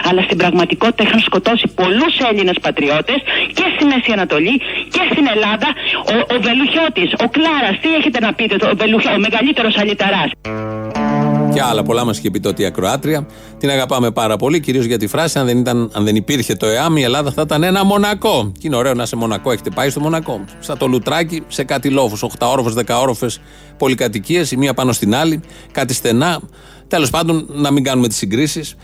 αλλά στην πραγματικότητα είχαν σκοτώσει πολλούς Έλληνες πατριώτες και στη Μέση Ανατολή και στην Ελλάδα. Ο, ο Βελουχιώτης, ο Κλάρας, τι έχετε να πείτε, το- ο, Βελουχιώ, ο μεγαλύτερος αλυταράς. Και άλλα πολλά μας είχε πει τότε η Ακροάτρια. Την αγαπάμε πάρα πολύ, κυρίως για τη φράση: αν δεν, ήταν, αν δεν υπήρχε το ΕΑΜ, η Ελλάδα θα ήταν ένα μονακό. Και είναι ωραίο να είσαι μονακό. Έχετε πάει στο μονακό. Στα το λουτράκι, σε κάτι λόφους. 8 όροφες, 10 όροφες πολυκατοικίες, η μία πάνω στην άλλη, κάτι στενά. Τέλος πάντων, να μην κάνουμε τις συγκρίσεις.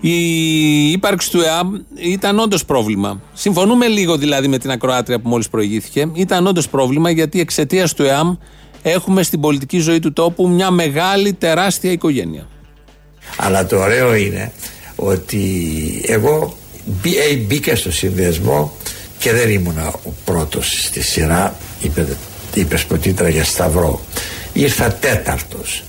Η ύπαρξη του ΕΑΜ ήταν όντως πρόβλημα. Συμφωνούμε λίγο δηλαδή με την ακροάτρια που μόλις προηγήθηκε. Ήταν όντως πρόβλημα γιατί εξαιτίας του ΕΑΜ έχουμε στην πολιτική ζωή του τόπου μια μεγάλη, τεράστια οικογένεια. Αλλά το ωραίο είναι ότι εγώ μπή- ε, μπήκα στο συνδυασμό και δεν ήμουν ο πρώτος στη σειρά είπε, είπες πρωτήτρα για Σταυρό ήρθα τέταρτος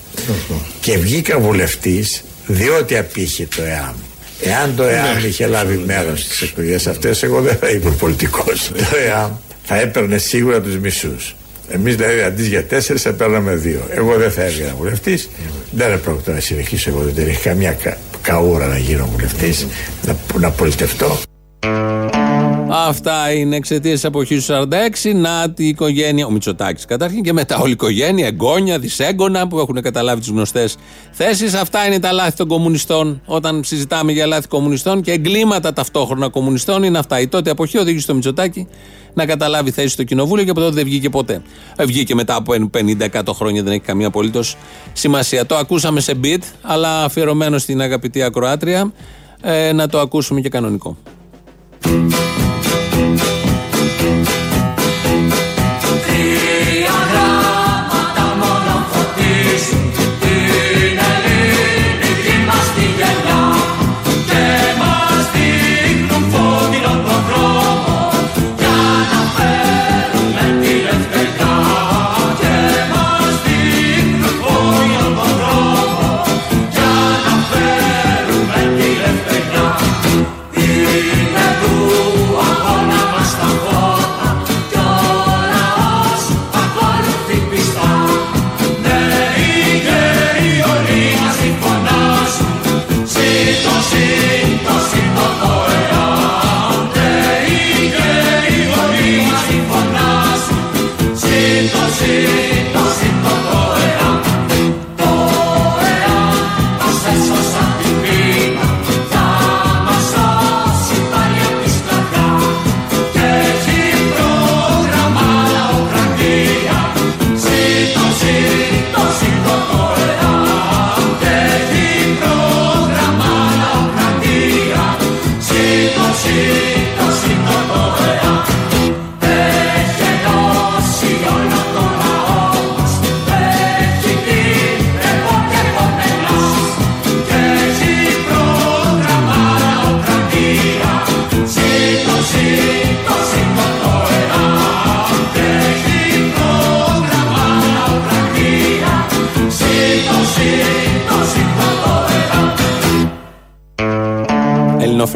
και βγήκα βουλευτής διότι απήχε το ΕΑΜ εάν το ΕΑΜ είχε λάβει μέρος στις εκλογές αυτές εγώ δεν θα ήμουν πολιτικός το ΕΑΜ θα έπαιρνε σίγουρα τους μισούς Εμείς δηλαδή αντί για τέσσερις θα παίρναμε δύο. Εγώ δεν θα έβγαινα βουλευτής. Δεν έπρεπε να συνεχίσω. Εγώ δεν είχα καμιά κα, καούρα να γίνω βουλευτής, να, να πολιτευτώ. Αυτά είναι εξαιτίας της εποχής του 46. Να τη οικογένεια, ο Μητσοτάκης καταρχήν και μετά όλη η οικογένεια, εγγόνια, δυσέγγωνα που έχουν καταλάβει τις γνωστές θέσεις. Αυτά είναι τα λάθη των κομμουνιστών. Όταν συζητάμε για λάθη κομμουνιστών και εγκλήματα ταυτόχρονα κομμουνιστών, είναι αυτά. Η τότε εποχή οδήγησε το Μητσοτάκη να καταλάβει θέση στο κοινοβούλιο και από τότε δεν βγήκε ποτέ. Ε, βγήκε μετά από 50-100 χρόνια, δεν έχει καμία απολύτως σημασία. Το ακούσαμε σε beat, αλλά αφιερωμένο στην αγαπητή ακροάτρια. Ε, να το ακούσουμε και κανονικό.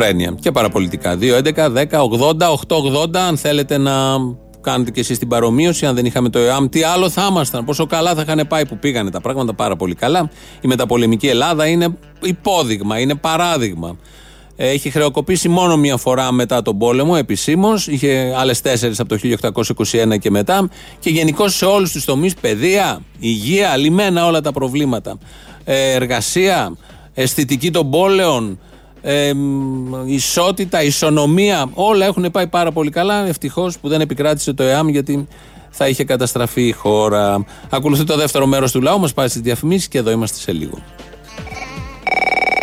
Ελληνοφρένεια και παραπολιτικά. 2.11.10.80.880 αν θέλετε να κάνετε και εσείς την παρομοίωση. Αν δεν είχαμε το ΕΑΜ, τι άλλο θα ήμασταν. Πόσο καλά θα είχαν πάει που πήγανε τα πράγματα πάρα πολύ καλά. Η μεταπολεμική Ελλάδα είναι υπόδειγμα, είναι παράδειγμα. Έχει χρεοκοπήσει μόνο μία φορά μετά τον πόλεμο, επισήμως. Είχε άλλες τέσσερις από το 1821 και μετά. Και γενικώς σε όλους τους τομείς, παιδεία, υγεία, λιμένα όλα τα προβλήματα. Ε, εργασία, αισθητική των πόλεων, ε, μ, ισότητα, ισονομία, όλα έχουν πάει πάρα πολύ καλά. Ευτυχώς που δεν επικράτησε το ΕΑΜ γιατί θα είχε καταστραφεί η χώρα. Ακολουθεί το δεύτερο μέρος του λαού, μας πάει στις διαφημίσεις και εδώ είμαστε σε λίγο.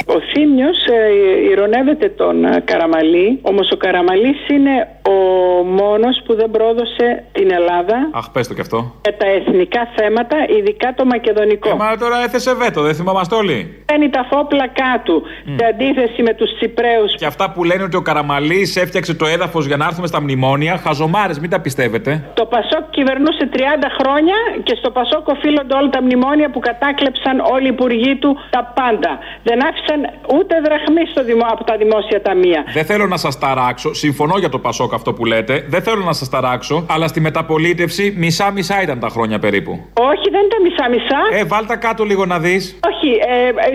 Ο Θήμιος ε, ηρωνεύεται τον ε, Καραμαλή, όμως ο Καραμαλής είναι ο μόνος που δεν πρόδωσε την Ελλάδα Αχ, πες το κι αυτό. για τα εθνικά θέματα, ειδικά το μακεδονικό. Ε, μα τώρα έθεσε βέτο, δεν θυμόμαστε όλοι. Παίρνει τα φόπλα κάτω, σε αντίθεση με τους Τσιπρέους. Και αυτά που λένε ότι ο Καραμαλής έφτιαξε το έδαφος για να έρθουμε στα μνημόνια, χαζομάρες, μην τα πιστεύετε. Το Πασόκ κυβερνούσε 30 χρόνια και στο Πασόκ οφείλονται όλα τα μνημόνια που κατάκλεψαν όλοι οι υπουργοί του τα πάντα. Δεν άφησαν ούτε δραχμή στο δημο... από τα δημόσια ταμεία. Δεν θέλω να σας ταράξω, συμφωνώ για το Πασόκ αυτό που λέτε, δεν θέλω να σας ταράξω, αλλά στη μεταπολίτευση μισά-μισά ήταν τα χρόνια περίπου. Όχι, δεν ήταν μισά-μισά. Ε, βάλτα κάτω λίγο να δεις. Όχι,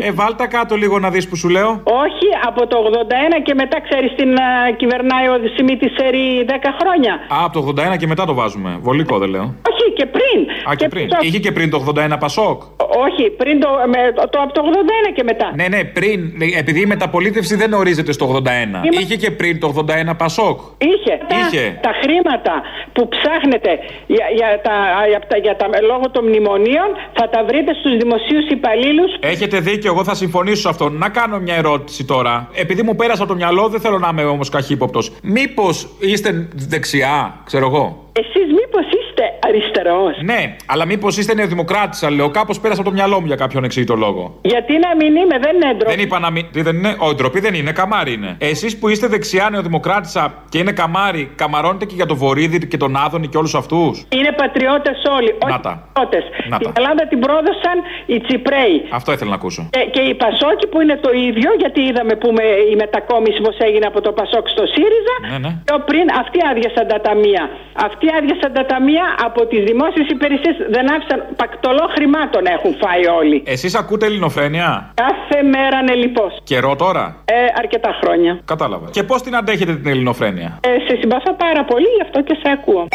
ε, Ε, βάλτα κάτω λίγο να δεις που σου λέω. όχι, από το 81 και μετά ξέρεις την α, κυβερνάει ο Σιμίτης Σερή 10 χρόνια. Α, από το 81 και μετά το βάζουμε. Βολικό δεν λέω. Όχι, και πριν. Α, και πριν. το- Είχε και πριν το 81 Πασόκ. Όχι, πριν το, με, το, το, από το 81 και μετά. Ναι, ναι, πριν. Επειδή η μεταπολίτευση δεν ορίζεται στο 81. Είμα- Είχε και πριν το 81 Πασόκ. Είχε. Τα, Είχε. τα χρήματα που ψάχνετε για, για, τα, για, τα, για τα, λόγω των μνημονίων θα τα βρείτε στους δημοσίους υπαλλήλους Έχετε δίκιο, εγώ θα συμφωνήσω σε αυτό. Να κάνω μια ερώτηση τώρα. Επειδή μου πέρασε από το μυαλό, δεν θέλω να είμαι όμως καχύποπτος. Μήπως είστε δεξιά, ξέρω εγώ. Εσείς μήπως είστε αριστερός. Ναι, αλλά μήπως είστε νεοδημοκράτης, λέω. Κάπως πέρασε από το μυαλό μου για κάποιον εξήγητο λόγο. Γιατί να μην είμαι, δεν είναι ντροπή. Δεν είπα να μην. Τι δεν είναι. Ο ντροπή δεν είναι, καμάρι είναι. Εσείς που είστε δεξιά νεοδημοκράτησα και είναι καμάρι, καμαρώνετε και για το Βορύδη και τον Άδωνη και όλους αυτούς. Είναι πατριώτες όλοι, όχι τα. πατριώτες. Να Την τα. Ελλάδα την πρόδωσαν οι Τσιπρέοι. Αυτό ήθελα να ακούσω. Και, και οι Πασόκοι που είναι το ίδιο, γιατί είδαμε που με, η μετακόμιση πώ έγινε από το Πασόκ στο ΣΥΡΙΖΑ. Ναι, ναι. Πιο πριν αυτοί άδειασαν τα ταμεία. Αυτοί άδειασαν τα ταμεία από τις δημόσιες υπηρεσίες. Δεν άφησαν πακτολό χρημάτων έχουν φάει όλοι. Εσείς ακούτε ελληνοφρένεια; Κάθε μέρα είναι λοιπόν. Καιρό τώρα; Ε, αρκετά χρόνια. Κατάλαβα. Και πώς την αντέχετε την ελληνοφρένεια; Ε, σε συμπαθώ πάρα πολύ, γι' αυτό και σε ακούω.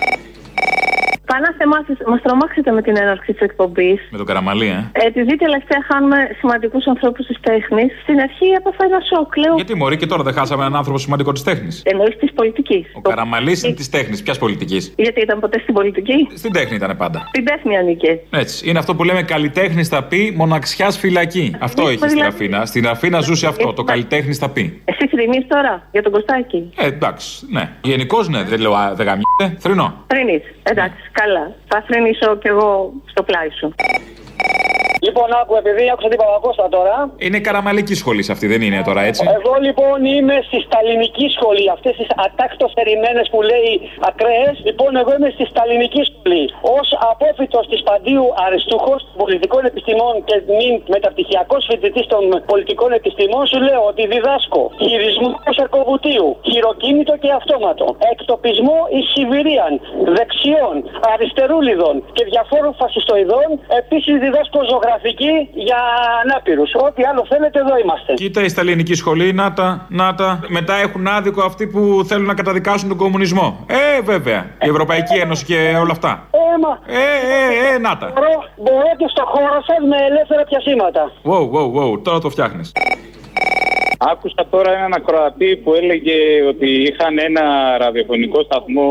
Πάνω σε μας τρομάξετε με την έναρξη της εκπομπής. Με τον Καραμαλή, ε. Ε, επειδή τελευταία χάνουμε σημαντικούς ανθρώπους της τέχνης, στην αρχή έπαθα ένα σοκ. Λέω. Γιατί μωρή και τώρα δεν χάσαμε έναν άνθρωπο σημαντικό της τέχνης; Εννοείς της πολιτικής. Ο Καραμαλής είναι της τέχνης. Ποιας πολιτικής; Γιατί ήταν ποτέ στην πολιτική; Στην τέχνη ήταν πάντα. Στην τέχνη ανήκε. Έτσι. Είναι αυτό που λέμε καλλιτέχνη στα πει, μοναξιάς φυλακή. Αυτό Εμείς είχε στην δηλαδή- Αθήνα. Στην Αθήνα ζούσε αυτό, το καλλιτέχνη στα πει. Εσύ θρυνείς τώρα για τον Κωστάκη; Ε, εντάξει, ναι. Γενικώς ναι, δεν λέω α, δεν γαμιέται. Θρυνώ. Θρυνείς. Εντάξει, καλά. Θα θρυνήσω κι εγώ στο πλάι σου. Λοιπόν, άκου, επειδή άκουσα την Παπακώστα τώρα. Είναι καραμαλική σχολή αυτή, δεν είναι τώρα έτσι; Εγώ λοιπόν είμαι στη σταλινική σχολή. Αυτές τις ατάκτο ερημένες που λέει ακραίες. Λοιπόν, εγώ είμαι στη σταλινική σχολή. Ω απόφυτος της Παντίου Αριστούχος πολιτικών επιστημών και μην μεταπτυχιακός φοιτητής των πολιτικών επιστημών, σου λέω ότι διδάσκω χειρισμό σαρκοβουτίου, χειροκίνητο και αυτόματο, εκτοπισμό εις Σιβηρίαν, δεξιών, αριστερούλιδων και διαφόρων φασιστοειδών. Επίσης διδάσκω ζωγραφική για ανάπηρου. Ό,τι άλλο θέλετε, εδώ είμαστε. Κοίτα η σταλινική σχολή, να τα, να τα. Μετά έχουν άδικο αυτοί που θέλουν να καταδικάσουν τον κομμουνισμό. Ε, βέβαια. Η Ευρωπαϊκή Ένωση και όλα αυτά. Ε, μα. Ε, ε, ε, να τα. Μπορώ, μπορώ και στο χώρο σα με ελεύθερα πιασίματα. Wow, wow, wow, τώρα το φτιάχνει. Άκουσα τώρα έναν ακροατή που έλεγε ότι είχαν ένα ραδιοφωνικό σταθμό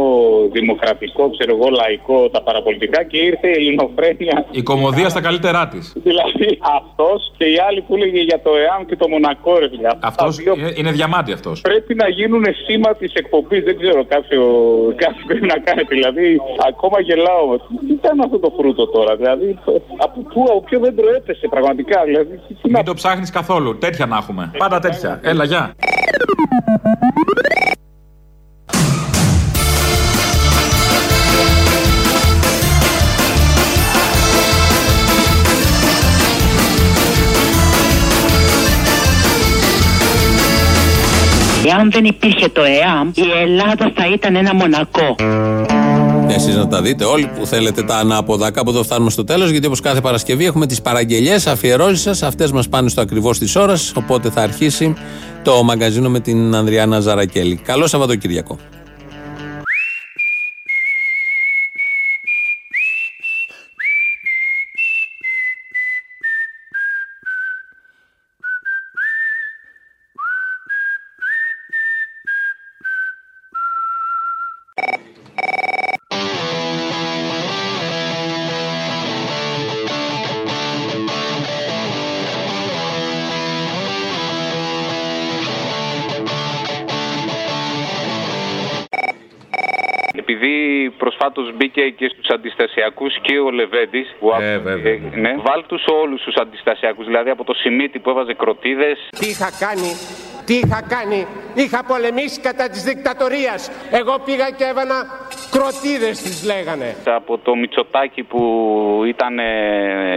δημοκρατικό, ξέρω εγώ, λαϊκό, τα παραπολιτικά και ήρθε η ελληνοφρένεια. Η κομμωδία στα καλύτερά της. Δηλαδή αυτός και η άλλη που έλεγε για το ΕΑΜ και το Μονακό, ρε φίλε. Αυτά Αυτός τα δύο είναι, είναι διαμάντι αυτός. Πρέπει να γίνουν σήμα της εκπομπής. Δεν ξέρω, κάποιο, κάτι πρέπει να κάνετε. Δηλαδή, ακόμα γελάω. Τι ήταν αυτό το φρούτο τώρα, δηλαδή. Από πού, από ποιο δεν προέπεσε πραγματικά. Δηλαδή, τι- τι να Μην το ψάχνεις καθόλου. Τέτοια να έχουμε. Πάντα τέτοια. Έλα, γεια. Εάν δεν υπήρχε το ΕΑΜ, η Ελλάδα θα ήταν ένα μονακό. Εσείς να τα δείτε όλοι που θέλετε τα ανάποδα. Κάπου εδώ φτάνουμε στο τέλος, γιατί όπως κάθε Παρασκευή έχουμε τις παραγγελίε, αφιερώσεις σας. Αυτές μας πάνε στο ακριβώς της ώρας. Οπότε θα αρχίσει το μαγκαζίνο με την Ανδριάνα Ζαρακέλη. Καλό Σαββατοκύριακο. Επειδή προσφάτως μπήκε και στους αντιστασιακούς και ο Λεβέντης. Ε, βέβαια. ναι, βάλ τους όλους τους αντιστασιακούς. Δηλαδή από το Σιμίτι που έβαζε κροτίδες. Τι είχα κάνει, τι είχα κάνει. Είχα πολεμήσει κατά της δικτατορίας. Εγώ πήγα και έβανα κροτίδες τις λέγανε. Από το Μητσοτάκι που ήταν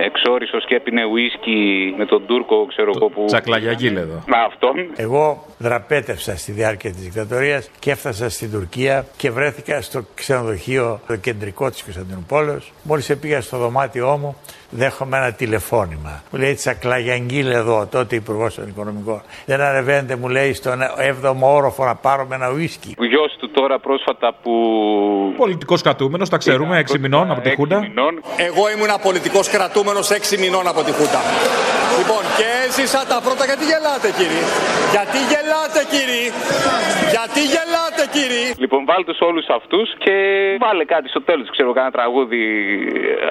εξόριστο και έπινε ουίσκι με τον Τούρκο, ξέρω εγώ που. Τσακλαγιαγίλεδο. Με αυτόν. Εγώ δραπέτευσα στη διάρκεια της δικτατορίας και έφτασα στην Τουρκία και βρέθηκα στο ξενοδοχείο το κεντρικό της Κωνσταντινούπολης. Μόλις πήγα στο δωμάτιό μου δέχομαι ένα τηλεφώνημα. Μου λέει Τσακλαγιαγγίλ εδώ, τότε υπουργός των Οικονομικών. Δεν ανεβαίνετε, μου λέει, στον 7ο όροφο να πάρουμε ένα ουίσκι. Ο γιος του τώρα πρόσφατα που. Πολιτικός κρατούμενος, τα ξέρουμε, 6 μηνών από τη Χούντα. Εγώ ήμουν πολιτικός κρατούμενος 6 μηνών από τη Χούντα. Λοιπόν, και έζησα τα πρώτα. Γιατί γελάτε, κύριοι. Γιατί γελάτε, κύριοι. Γιατί γελάτε, κύριοι. Λοιπόν, βάλ τους όλους αυτούς και βάλε κάτι στο τέλος. Ξέρω, κάνα τραγούδι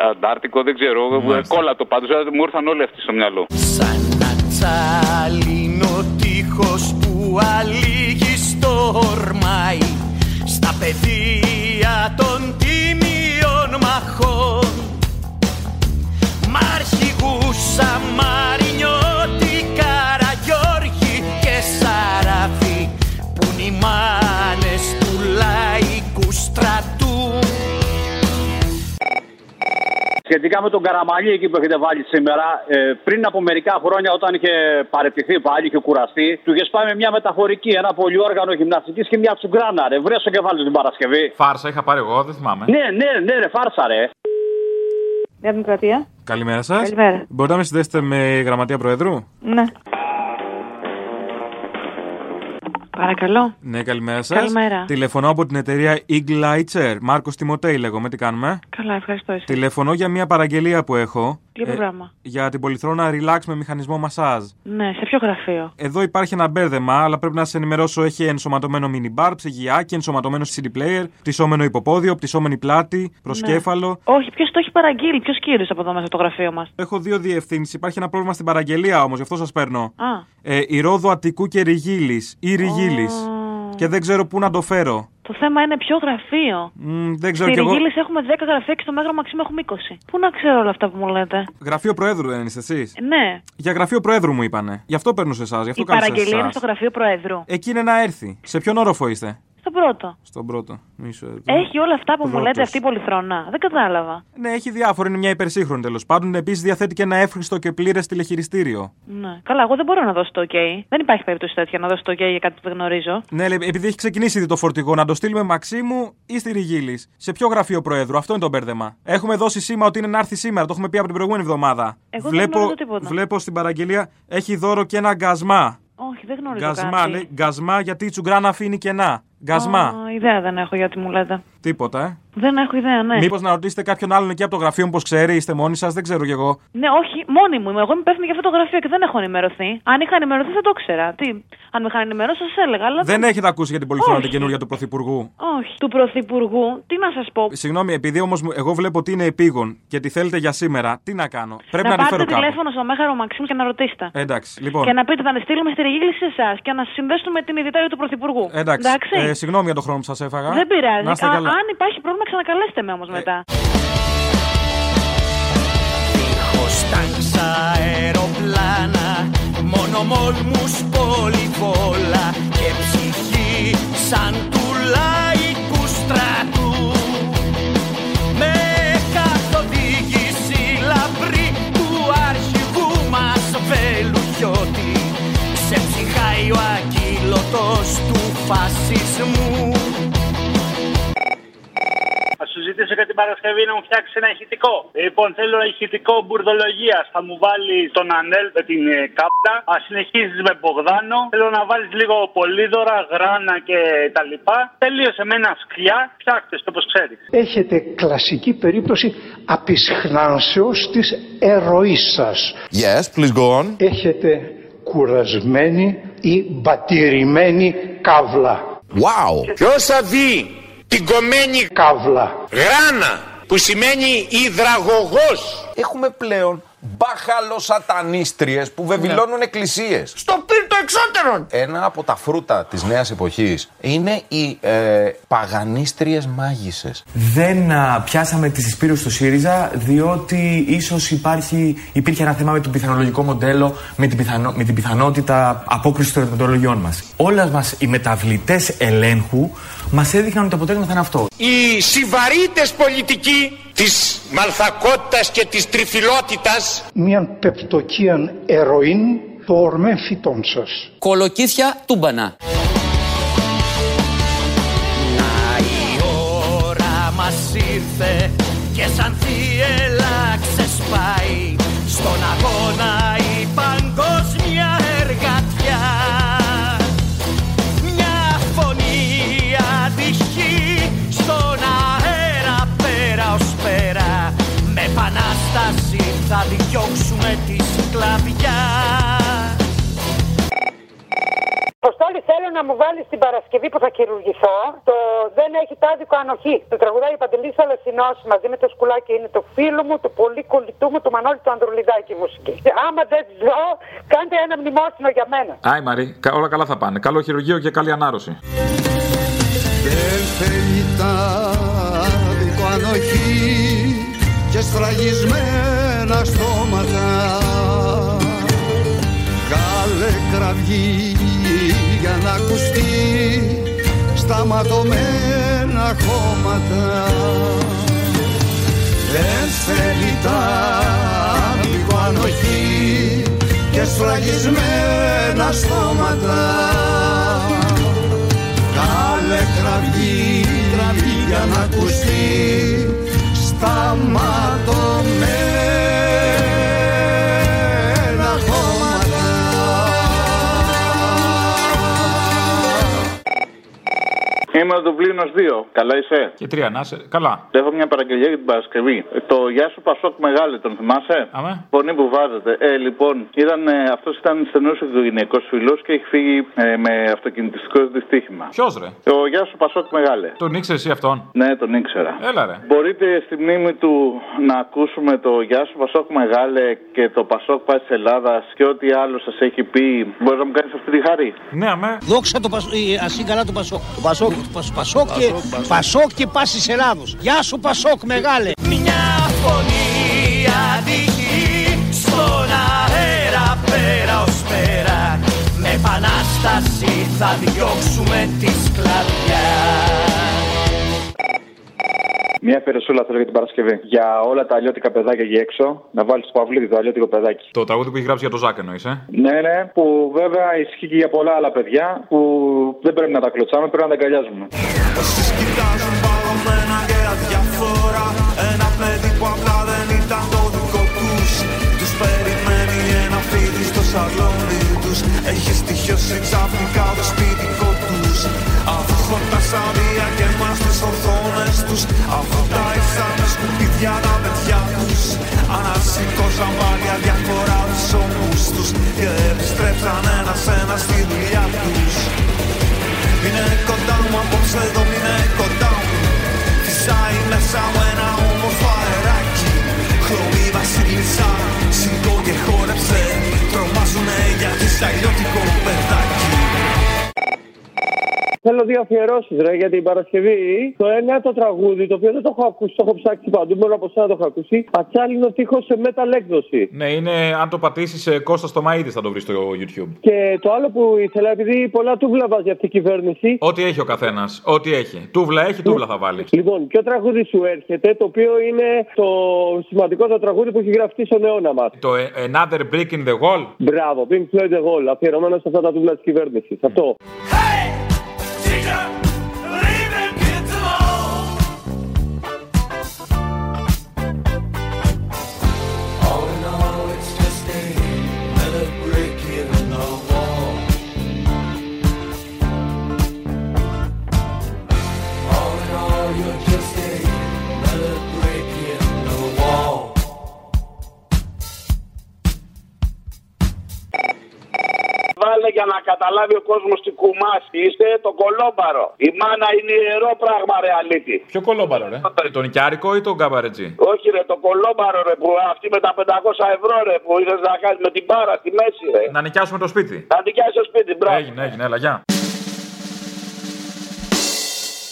ε, αντάρτικο, δεν ξέρω. Κόλλα το πάντως. Μου ήρθαν όλοι αυτοί στο μυαλό. Σαν να τσάλινο τείχος που αλήγει στορμάει Στα πεδία των τίμιων μαχών. Μ' αρχηγούς Σχετικά με τον Καραμαλή εκεί που έχετε βάλει σήμερα, ε, πριν από μερικά χρόνια όταν είχε παρετηθεί πάλι, είχε κουραστεί, του είχες πάει με μια μεταφορική, ένα πολυόργανο γυμναστικής και μια τσουγκράνα. Ρε, βρέσω και βάλει την Παρασκευή. Φάρσα είχα πάρει εγώ, δεν θυμάμαι. Ναι, ναι, ναι, ρε, φάρσα, ρε. Νέα Δημοκρατία. Καλημέρα σας. Καλημέρα. Μπορείτε να με συνδέσετε με γραμματεία Προεδρού. Ναι. Παρακαλώ. Ναι, καλημέρα σας. Καλημέρα. Τηλεφωνώ από την εταιρεία Eagle Lighter. Μάρκος Τιμωτέη λέγομαι, τι κάνουμε; Καλά, ευχαριστώ εσύ. Τηλεφωνώ για μια παραγγελία που έχω. Τι πρόγραμμα; για την πολυθρόνα relax με μηχανισμό μασάζ. Ναι, σε ποιο γραφείο; Εδώ υπάρχει ένα μπέρδεμα, αλλά πρέπει να σα ενημερώσω. Έχει ενσωματωμένο mini bar, ψυγιάκι, ενσωματωμένο CD player, πτυσσόμενο υποπόδιο, πτυσσόμενη πλάτη, προσκέφαλο. Ναι. Όχι, ποιος το έχει παραγγείλει, ποιος κύριος από εδώ μέσα στο γραφείο μας; Έχω δύο διευθύνσεις. Υπάρχει ένα πρόβλημα στην παραγγελία όμως, γι' αυτό σας παίρνω. Α. Ε, η Ρόδο Αττικού και Ριγίλης ή Ριγίλης. Και δεν ξέρω πού να το φέρω. Το θέμα είναι ποιο γραφείο. Μ, δεν ξέρω Στη κι εγώ. Ριγίλης έχουμε 10 γραφεία και στο Μέγαρο Μαξίμου έχουμε 20. Πού να ξέρω όλα αυτά που μου λέτε; Γραφείο Προέδρου δεν είστε εσείς; Ναι. Για γραφείο Προέδρου μου είπανε. Γι' αυτό παίρνω σε εσάς. Γι' αυτό Η κάλεσα παραγγελία είναι εσάς. στο γραφείο Προέδρου. Εκεί είναι να έρθει. Σε ποιον όροφο είστε; Στο πρώτο. Στον πρώτο. Μισό λεπτό. Έχει όλα αυτά που μου Πρώτος. λέτε αυτή η πολυθρόνα. Δεν κατάλαβα. Ναι, έχει διάφορα. Είναι μια υπερσύγχρονη τέλος πάντων. Επίσης διαθέτει και ένα εύχριστο και πλήρες τηλεχειριστήριο. Ναι. Καλά, εγώ δεν μπορώ να δώσω το OK. Δεν υπάρχει περίπτωση τέτοια να δώσω το OK για κάτι που δεν γνωρίζω. Ναι, λέει, επειδή έχει ξεκινήσει ήδη το φορτηγό, να το στείλουμε Μαξίμου ή στη Ριγίλη. Σε ποιο γραφείο Προέδρου, αυτό είναι το μπέρδεμα. Έχουμε δώσει σήμα ότι είναι να έρθει σήμερα, το έχουμε πει από την προηγούμενη εβδομάδα. Εγώ δεν γνωρίζω τίποτα. βλέπω στην παραγγελία έχει δώρο και ένα γκασμά. Όχι, δεν γνωρίζω Γκασμά, κάτι. λέει, γκασμά γιατί η τσουγκράνα αφήνει κενά. Γκασμά. Α, ιδέα δεν έχω γιατί μου λέτε. Τίποτα, ε. Δεν έχω ιδέα, ναι. Μήπως να ρωτήσετε κάποιον άλλον εκεί από το γραφείο μου πώς ξέρει, είστε μόνοι σας, δεν ξέρω κι εγώ. Ναι, όχι, μόνη μου είμαι. Εγώ είμαι υπεύθυνη για αυτό το γραφείο και δεν έχω ενημερωθεί. Αν είχα ενημερωθεί θα το ήξερα. Τι, αν με είχαν ενημερώσει, σα έλεγα. Αλλά Δεν έχετε ακούσει για την πολυθρόνα Όχι. την καινούργια του Πρωθυπουργού; Όχι. Του Πρωθυπουργού, τι να σας πω. Συγγνώμη, επειδή όμως εγώ βλέπω ότι είναι επίγον και τη θέλετε για σήμερα, τι να κάνω; Πρέπει να, να τη φέρω πάρετε κάπου. τηλέφωνο στο Μέγαρο Μαξίμου και να ρωτήσετε. Εντάξει, λοιπόν. Και να πείτε θα τη στείλουμε στη Ριγίλη σε εσάς και να συνδέσουμε με την ιδιωτέρη του Πρωθυπουργού. Εντάξει, ε, συγγνώμη για το χρόνο που σας έφαγα. Δεν πειράζει. Να είστε Α, καλά. Αν υπάρχει πρόβλημα, ξανακαλέστε με όμως μετά. Δίχως τάγκς αεροπλάνα Μόνο μόλμους πολυβόλα Και ψυχή σαν του λαϊκού στρατού. Με καθοδήγηση λαμπρή Του αρχηγού μας Βελουχιώτη. Ξεψυχάει ο αγγίλωτος του Παρασκευή να μου φτιάξεις ένα ηχητικό. Λοιπόν, θέλω ένα ηχητικό μπουρδολογίας. Θα μου βάλεις τον Ανέλ με την ε, κάπτα. Α συνεχίσει με Μπογδάνο. Θέλω να βάλεις λίγο Πολύδωρα, Γράνα και τα λοιπά. Τελείωσε με ένα σκλιά. Ψάχτε το όπως ξέρεις. Έχετε κλασική περίπτωση απεισχνάνσεως της ερωής σας. Yes, please go on. Έχετε κουρασμένη ή μπατηρημένη καύλα. Wow. Ποιος θα δει; Την κομμένη καύλα. γράνα που σημαίνει υδραγωγός. Έχουμε πλέον μπαχαλοσατανίστριες που βεβηλώνουν εκκλησίες. Στο πύρτο εξώτερον. Ένα από τα φρούτα της νέας εποχής είναι οι ε, παγανίστριες μάγισσες. Δεν α, πιάσαμε τη συσπήρωση στο ΣΥΡΙΖΑ διότι ίσως υπάρχει, υπήρχε ένα θέμα με το πιθανολογικό μοντέλο, με την, πιθανο, με την πιθανότητα απόκρισης των ερωτηματολογιών μας. Όλας μας οι μεταβλητές ελέγχου μας έδειχναν ότι το αποτέλεσμα θα είναι αυτό. Οι συβαρύτες πολιτικοί της μαλθακότητας και της τριφυλότητας Μίαν πεπτοκίαν ερωίν το ορμέ φυτών σας. Κολοκύθια τούμπανα. Η ώρα μας ήρθε και σαν θύελα ξεσπάει στον αγώνα Αποστόλη, θέλω να μου βάλεις την Παρασκευή που θα χειρουργηθώ το Δεν έχει τάδικο ανοχή. Το τραγουδάει η Παντελής Αλασσινός μαζί με το σκουλάκι. Είναι το φίλο μου, το πολύ κολλητού μου, το Μανώλη του Ανδρουλιδάκη η μουσική. Και άμα δεν ζω, κάντε ένα μνημόσυνο για μένα. Άι Μαρή, κα- όλα καλά θα πάνε. Καλό χειρουργείο και καλή ανάρρωση. Δεν θέλει τα δικό ανοχή και σφραγισμένα στόματα Κάλε κραυγή για να ακουστεί στα ματωμένα χώματα Δεν θέλει τα δικό ανοχή και σφραγισμένα στόματα. Κάλε κραυγή, κραυγή για να ακουστεί στα ματωμένα Είμαι ο Δουβλίνος 2. Καλά είσαι; Και τρία, να είσαι. Καλά. Έχω μια παραγγελία για την Παρασκευή. Ε, Το Γεια σου Πασόκ Μεγάλη, τον θυμάσαι; Αμέ. Φωνή που βάζετε. Ε, λοιπόν, ήταν, ε, αυτός ήταν στενός οικογενειακός φίλος και έχει φύγει ε, με αυτοκινητιστικό δυστύχημα. Ποιος ρε; Ο Γεια σου Πασόκ Μεγάλε. Τον ήξερες εσύ αυτόν; Ναι, τον ήξερα. Έλα ρε. Μπορείτε στη μνήμη του να ακούσουμε το Γεια σου Πασόκ Μεγάλε και το Πασόκ Πάση Ελλάδας και ό,τι άλλο σας έχει πει. Μπορείς να μου κάνεις αυτή τη χάρη; Ναι, αμέ. Δόξα το Πασόκ, ασύ καλά το Πασόκ. Το Πασόκ, το Πασ- Πασόκ και, Πασόκ και Πάσης Ελλάδος. Γεια σου Πασόκ μεγάλε. Μια φωνή αντυχεί στον αέρα πέρα ως πέρα Με επανάσταση θα διώξουμε τη σκλαβιά Μια αφιερωσούλα θέλω για την Παρασκευή. Για όλα τα αλλιώτικα παιδάκια εκεί έξω, να βάλεις το Παυλίδη, το αλλιώτικο παιδάκι. Το τραγούδι που έχει γράψει για το Ζάκ εννοείς, ε; Ναι, ναι, που βέβαια ισχύει και για πολλά άλλα παιδιά που δεν πρέπει να τα κλωτσάμε, πρέπει να τα αγκαλιάζουμε. Κοιτάζουν παγωμένα και αδιαφορά Ένα παιδί που απλά δεν ήταν το δικό τους Τους περιμένει ένα φίδι στο σαλόνι τους Έχεις στοιχειώσει ξαφνικά το σπιτικό τους Αφού τα ήσανε σκουπίδια τα παιδιά τους Ανασηκώσαν πάλι αδιαφορά τους ώμους τους Και επιστρέψαν ένα-ένα στη δουλειά τους. Είναι κοντά μου απόψε εδώ είναι κοντά μου. Φυσάει μέσα μου ένα όμορφο αεράκι. Χρωμή βασίλισσα Σηκώ και χόρεψε. Τρομάζουνε γιατί σ' αλλιώτικο παιδάκι Θέλω δύο αφιερώσεις ρε για την Παρασκευή. Το ένα το τραγούδι, το οποίο δεν το έχω ακούσει, το έχω ψάξει παντού. Μόνο από εσένα το έχω ακούσει. Ατσάλινο τείχος σε metal έκδοση. Ναι, είναι αν το πατήσεις ε, Κώστα στο Μαΐδη θα το βρεις στο YouTube. Και το άλλο που ήθελα, επειδή πολλά τούβλα βάζει αυτή η κυβέρνηση. Ό,τι έχει ο καθένας. Ό,τι έχει. Τούβλα έχει, τούβλα θα βάλεις. Λοιπόν, ποιο τραγούδι σου έρχεται, το οποίο είναι το σημαντικότερο τραγούδι που έχει γραφτεί στον αιώνα μας. Το ε, Another Brick in the Wall. Μπράβο, Pink Floyd The Wall, αφιερωμένο σε αυτά τα τούβλα της κυβέρνησης. Αυτό. για να καταλάβει ο κόσμος τι κουμάς είστε το κολόμπαρο. Η μάνα είναι ιερό πράγμα, ρε αλήτη. Ποιο κολόμπαρο, ρε; τον Ικιάρικο ή τον Καμπαρετζή. Όχι, ρε, το κολόμπαρο, ρε, που αυτή με τα 500 ευρώ, ρε, που ήθελες να κάνεις με την μπάρα στη μέση, ρε. Να νοικιάσουμε το σπίτι. Να νοικιάσεις το σπίτι, μπράβο. Έγινε, έγινε, έλα, γεια.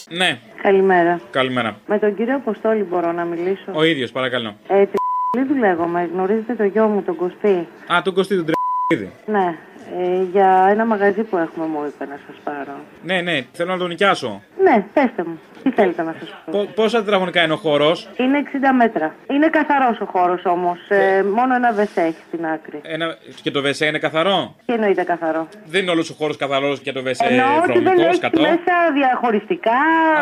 Ναι, Καλημέρα. καλημέρα. Με τον κύριο Αποστόλη μπορώ να μιλήσω; Ο ίδιος, παρακαλώ. Ε, τι λέγομαι. Γνωρίζετε το γιο μου, τον Κωστή. Α, τον Κωστή τον Τρεπίδη. Ναι. Ε, για ένα μαγαζί που έχουμε μου είπε να σας πάρω. Ναι, ναι, θέλω να τον νοικιάσω. Ναι, πέστε μου. Τι θέλετε να σας πω; Πο- Πόσα τετραγωνικά είναι ο χώρος; Είναι 60 μέτρα. Είναι καθαρός ο χώρος όμως. Ε, μόνο ένα βεσέ έχει στην άκρη. Ένα... Και το βεσέ είναι καθαρό; Τι εννοείται καθαρό; Δεν είναι όλος ο χώρος καθαρός και το βεσέ Εννοώ ότι δεν βρωμικός, έχει σκατό. μέσα διαχωριστικά.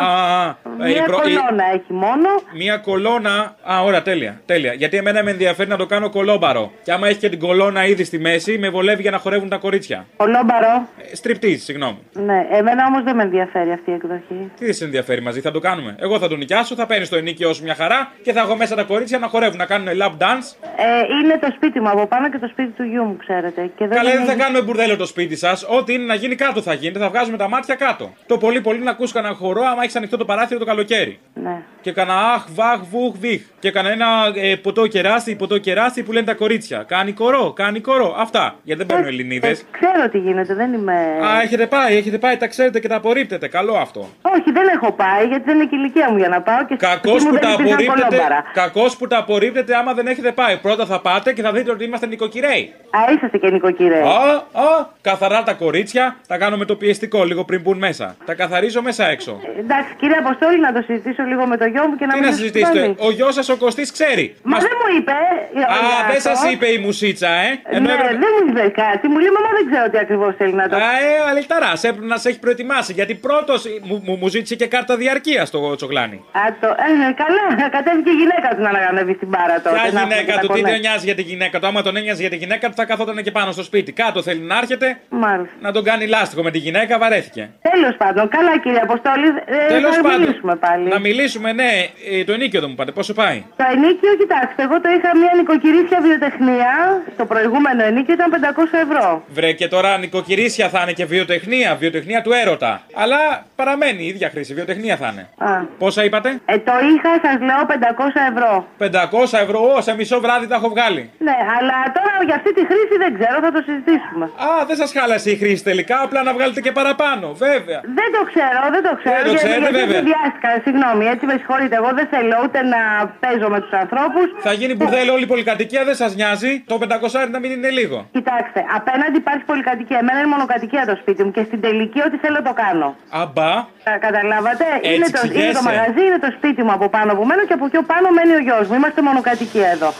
Α, α, Μία η προ- η- κολόνα έχει μόνο. Μία κολόνα. Α, ωραία, τέλεια. τέλεια. Γιατί εμένα με ενδιαφέρει να το κάνω κολόμπαρο. Και άμα έχει και την κολόνα ήδη στη μέση, με βολεύει για να χορεύουν τα κορίτσια. Κολόμπαρο. Στριπτής, συγγνώμη. Ναι, εμένα όμως δεν με ενδιαφέρει αυτή η εκδοχή. Τι δεν σε ενδιαφέρει μαζί, θα το κάνουμε. Εγώ θα τον νοικιάσω, θα παίρνει το ενίκιο σου μια χαρά και θα έχω μέσα τα κορίτσια να χορεύουν, να κάνουν lap dance. Ε, είναι το σπίτι μου από πάνω και το σπίτι του γιού μου, ξέρετε. Και Καλά, δεν θα είναι- κάνουμε μπουρδέλο το σπίτι σας. Ό,τι είναι να γίνει κάτω θα γίνεται, θα βγάζουμε τα μάτια κάτω. Το πολύ πολύ να ακούς κανένα χορό άμα έχεις ανοιχτό το παράθυρο το καλοκαίρι. Ναι. Και κανένα αχ, βαχ, βουχ, βιχ. Και κανένα ε, ποτό κεράσι, ποτό κεράσι που λένε τα κορίτσια. Κάνει κορό, κάνει κορό. Αυτά. Γιατί δεν παίρνουν Ελληνίδες. Ξέρω τι γίνεται, δεν είμαι. Α, έχετε πάει, έχετε πάει, τα ξέρετε και τα απορρίπτετε. Καλό αυτό. Όχι, δεν έχω πάει γιατί δεν είναι και η ηλικία μου για να πάω και Κακός εκεί μου που, δεν τα υπήρχαν απορρίπτετε, κολόμπαρα. κακώς που τα απορρίπτετε άμα δεν έχετε πάει. Πρώτα θα πάτε και θα δείτε ότι είμαστε νοικοκυρέοι. Α, είσαστε και νοικοκυρέ. Α, α, καθαρά τα κορίτσια, τα κάνω με το πιεστικό λίγο πριν μπουν μέσα. Τα καθαρίζω μέσα έξω. Εντάξει, κύριε Αποστόλη, να το συζητήσω λίγο με το γιο μου και να Τι μην να σας συζητήσετε, πάλι. ο γιος σας ο Κωστής ξέρει. Μα Μας- δεν μου είπε. ε, Α, για δεν αυτό. σα είπε η μουσίτσα, ε. Ναι, δεν μου είπε κάτι. Μου λέει, μαμά δεν ξέρω τι ακριβώς θέλει να το Α, ε, αληταρά, έπρεπε να σε έχει προετοιμάσει. Γιατί πρώτος μου, μου, μου ζήτησε και κάρτα διαρκείας το τσογλάνι. Α, το, ε, καλά, κατέβηκε η γυναίκα του να ανέβει στην μπάρα τότε. Ποια να έχουμε και γυναίκα τα του, τι κονέ. δεν νοιάζει για τη γυναίκα του. Άμα τον ένοιαζε για τη γυναίκα του, θα καθόταν και πάνω στο σπίτι. Κάτω θέλει να έρχεται. Μάλιστα. Να τον κάνει λάστιχο με τη γυναίκα, βαρέθηκε. Τέλος πάντων, καλά κύριε Αποστόλη, ε, Τέλος θα πάντων. μιλήσουμε πάλι. Να μιλήσουμε, ναι. Ε, το ενίκιο δεν μου πάτε, πόσο πάει; Το ενίκιο, κοιτάξτε, εγώ το είχα μια νοικοκυρίσια βιοτεχνία. Στο προηγούμενο ενίκιο ήταν 500 ευρώ. Βρε και τώρα νοικοκυρίσια θα είναι και βιοτεχνία, βιοτεχνία του έρωτα. Αλλά παραμένει η ίδια χρήση, βιοτεχνία θα είναι. Α. Πόσα είπατε; Ε, το είχα, σας λέω, 500 ευρώ. 500 ευρώ, Ω, σε μισό βράδυ τα έχω βγάλει. Ναι, αλλά τώρα για αυτή τη χρήση δεν ξέρω, θα το συζητήσουμε. Α, δεν σας χάλασε η χρήση τελικά, απλά να βγάλετε και παραπάνω, βέβαια. Δεν το ξέρω, δεν το ξέρω. Δεν το γιατί- ξέρετε, γιατί βέβαια. συνδυάστηκα, συγγνώμη, έτσι με συγχωρείτε. Εγώ δεν θέλω ούτε να παίζω με τους ανθρώπους. Θα γίνει μπουρδέλο όλη η πολυκατοικία, δεν σας νοιάζει. Το 500 να μην είναι λίγο. Κοιτάξτε, απέναντι υπάρχει πολυκατοικία. Εμένα είναι μονοκατοικία το σπίτι μου και στην τελική ό,τι θέλω το κάνω. Αμπά. Κα- Καταλάβατε, Έτσι είναι, το, είναι το ξηγέσαι. μαγαζί, είναι το σπίτι μου από πάνω που μένω και από πιο πάνω μένει ο γιος μου. Είμαστε μονοκατοικία εδώ.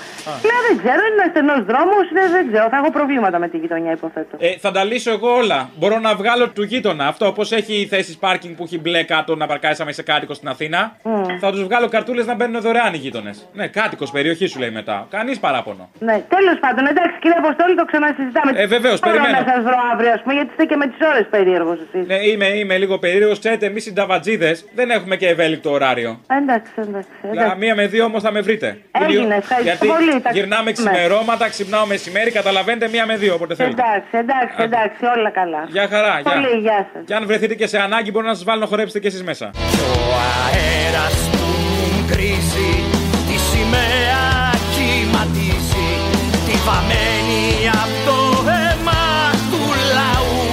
Λέω δεν ξέρω, είναι ένας στενός δρόμος, δεν ξέρω, θα έχω προβλήματα με τη γειτονιά υποθέτω. Ε, θα τα λύσω εγώ όλα. Μπορώ να βγάλω του γείτονα. Αυτό όπως έχει θέσεις πάρκινγκ που έχει μπλε κάτω να παρκάρει άμα είσαι κάτοικο στην Αθήνα. Θα τους βγάλω καρτούλες να μπαίνουν δωρεάν οι γείτονες. Ναι, κάτοικος περιοχή σου λέει μετά. Κανείς παράπονο. Ναι, τέλος πάντων, εντάξει κύριε Αποστόλη, το ξανασυζητάμε. Ε, βεβαίως, Μπορώ περιμένω. να σας βρω αύριο, ας πούμε, γιατί είστε και με τις ώρες περίεργος εσείς. Ναι, είμαι, είμαι λίγο περίεργος. Ξέρετε, εμείς οι νταβατζίδες δεν έχουμε και ευέλικτο ωράριο. Εντάξει, εντάξει. Δηλαδή, εντάξει. μία με δύο όμως θα με βρείτε. Έγινε, Δύο- ευχαριστώ Γιατί πολύ, τα- γυρνάμε ναι. ξημερώματα, ξυπνάω μεσημέρι, καταλαβαίνετε μία με δύο όποτε θέλετε. Εντάξει, εντάξει, εντάξει, όλα καλά. Γεια χαρά, γεια. Πολύ, γεια σας. Και αν βρεθείτε και σε ανάγκη, μπορώ να σας βάλω να χορέψετε κι εσείς μέσα. Ο αέρας κρίση Τη σημαία κυματίζει Τη βαμμένη από το αίμα του λαού.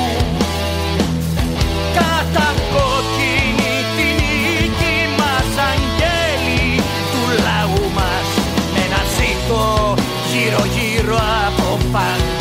Κατακόκκινη τη νίκη μας αγγέλη του λαού μας Ένα ζήτο γύρω γύρω από πάντα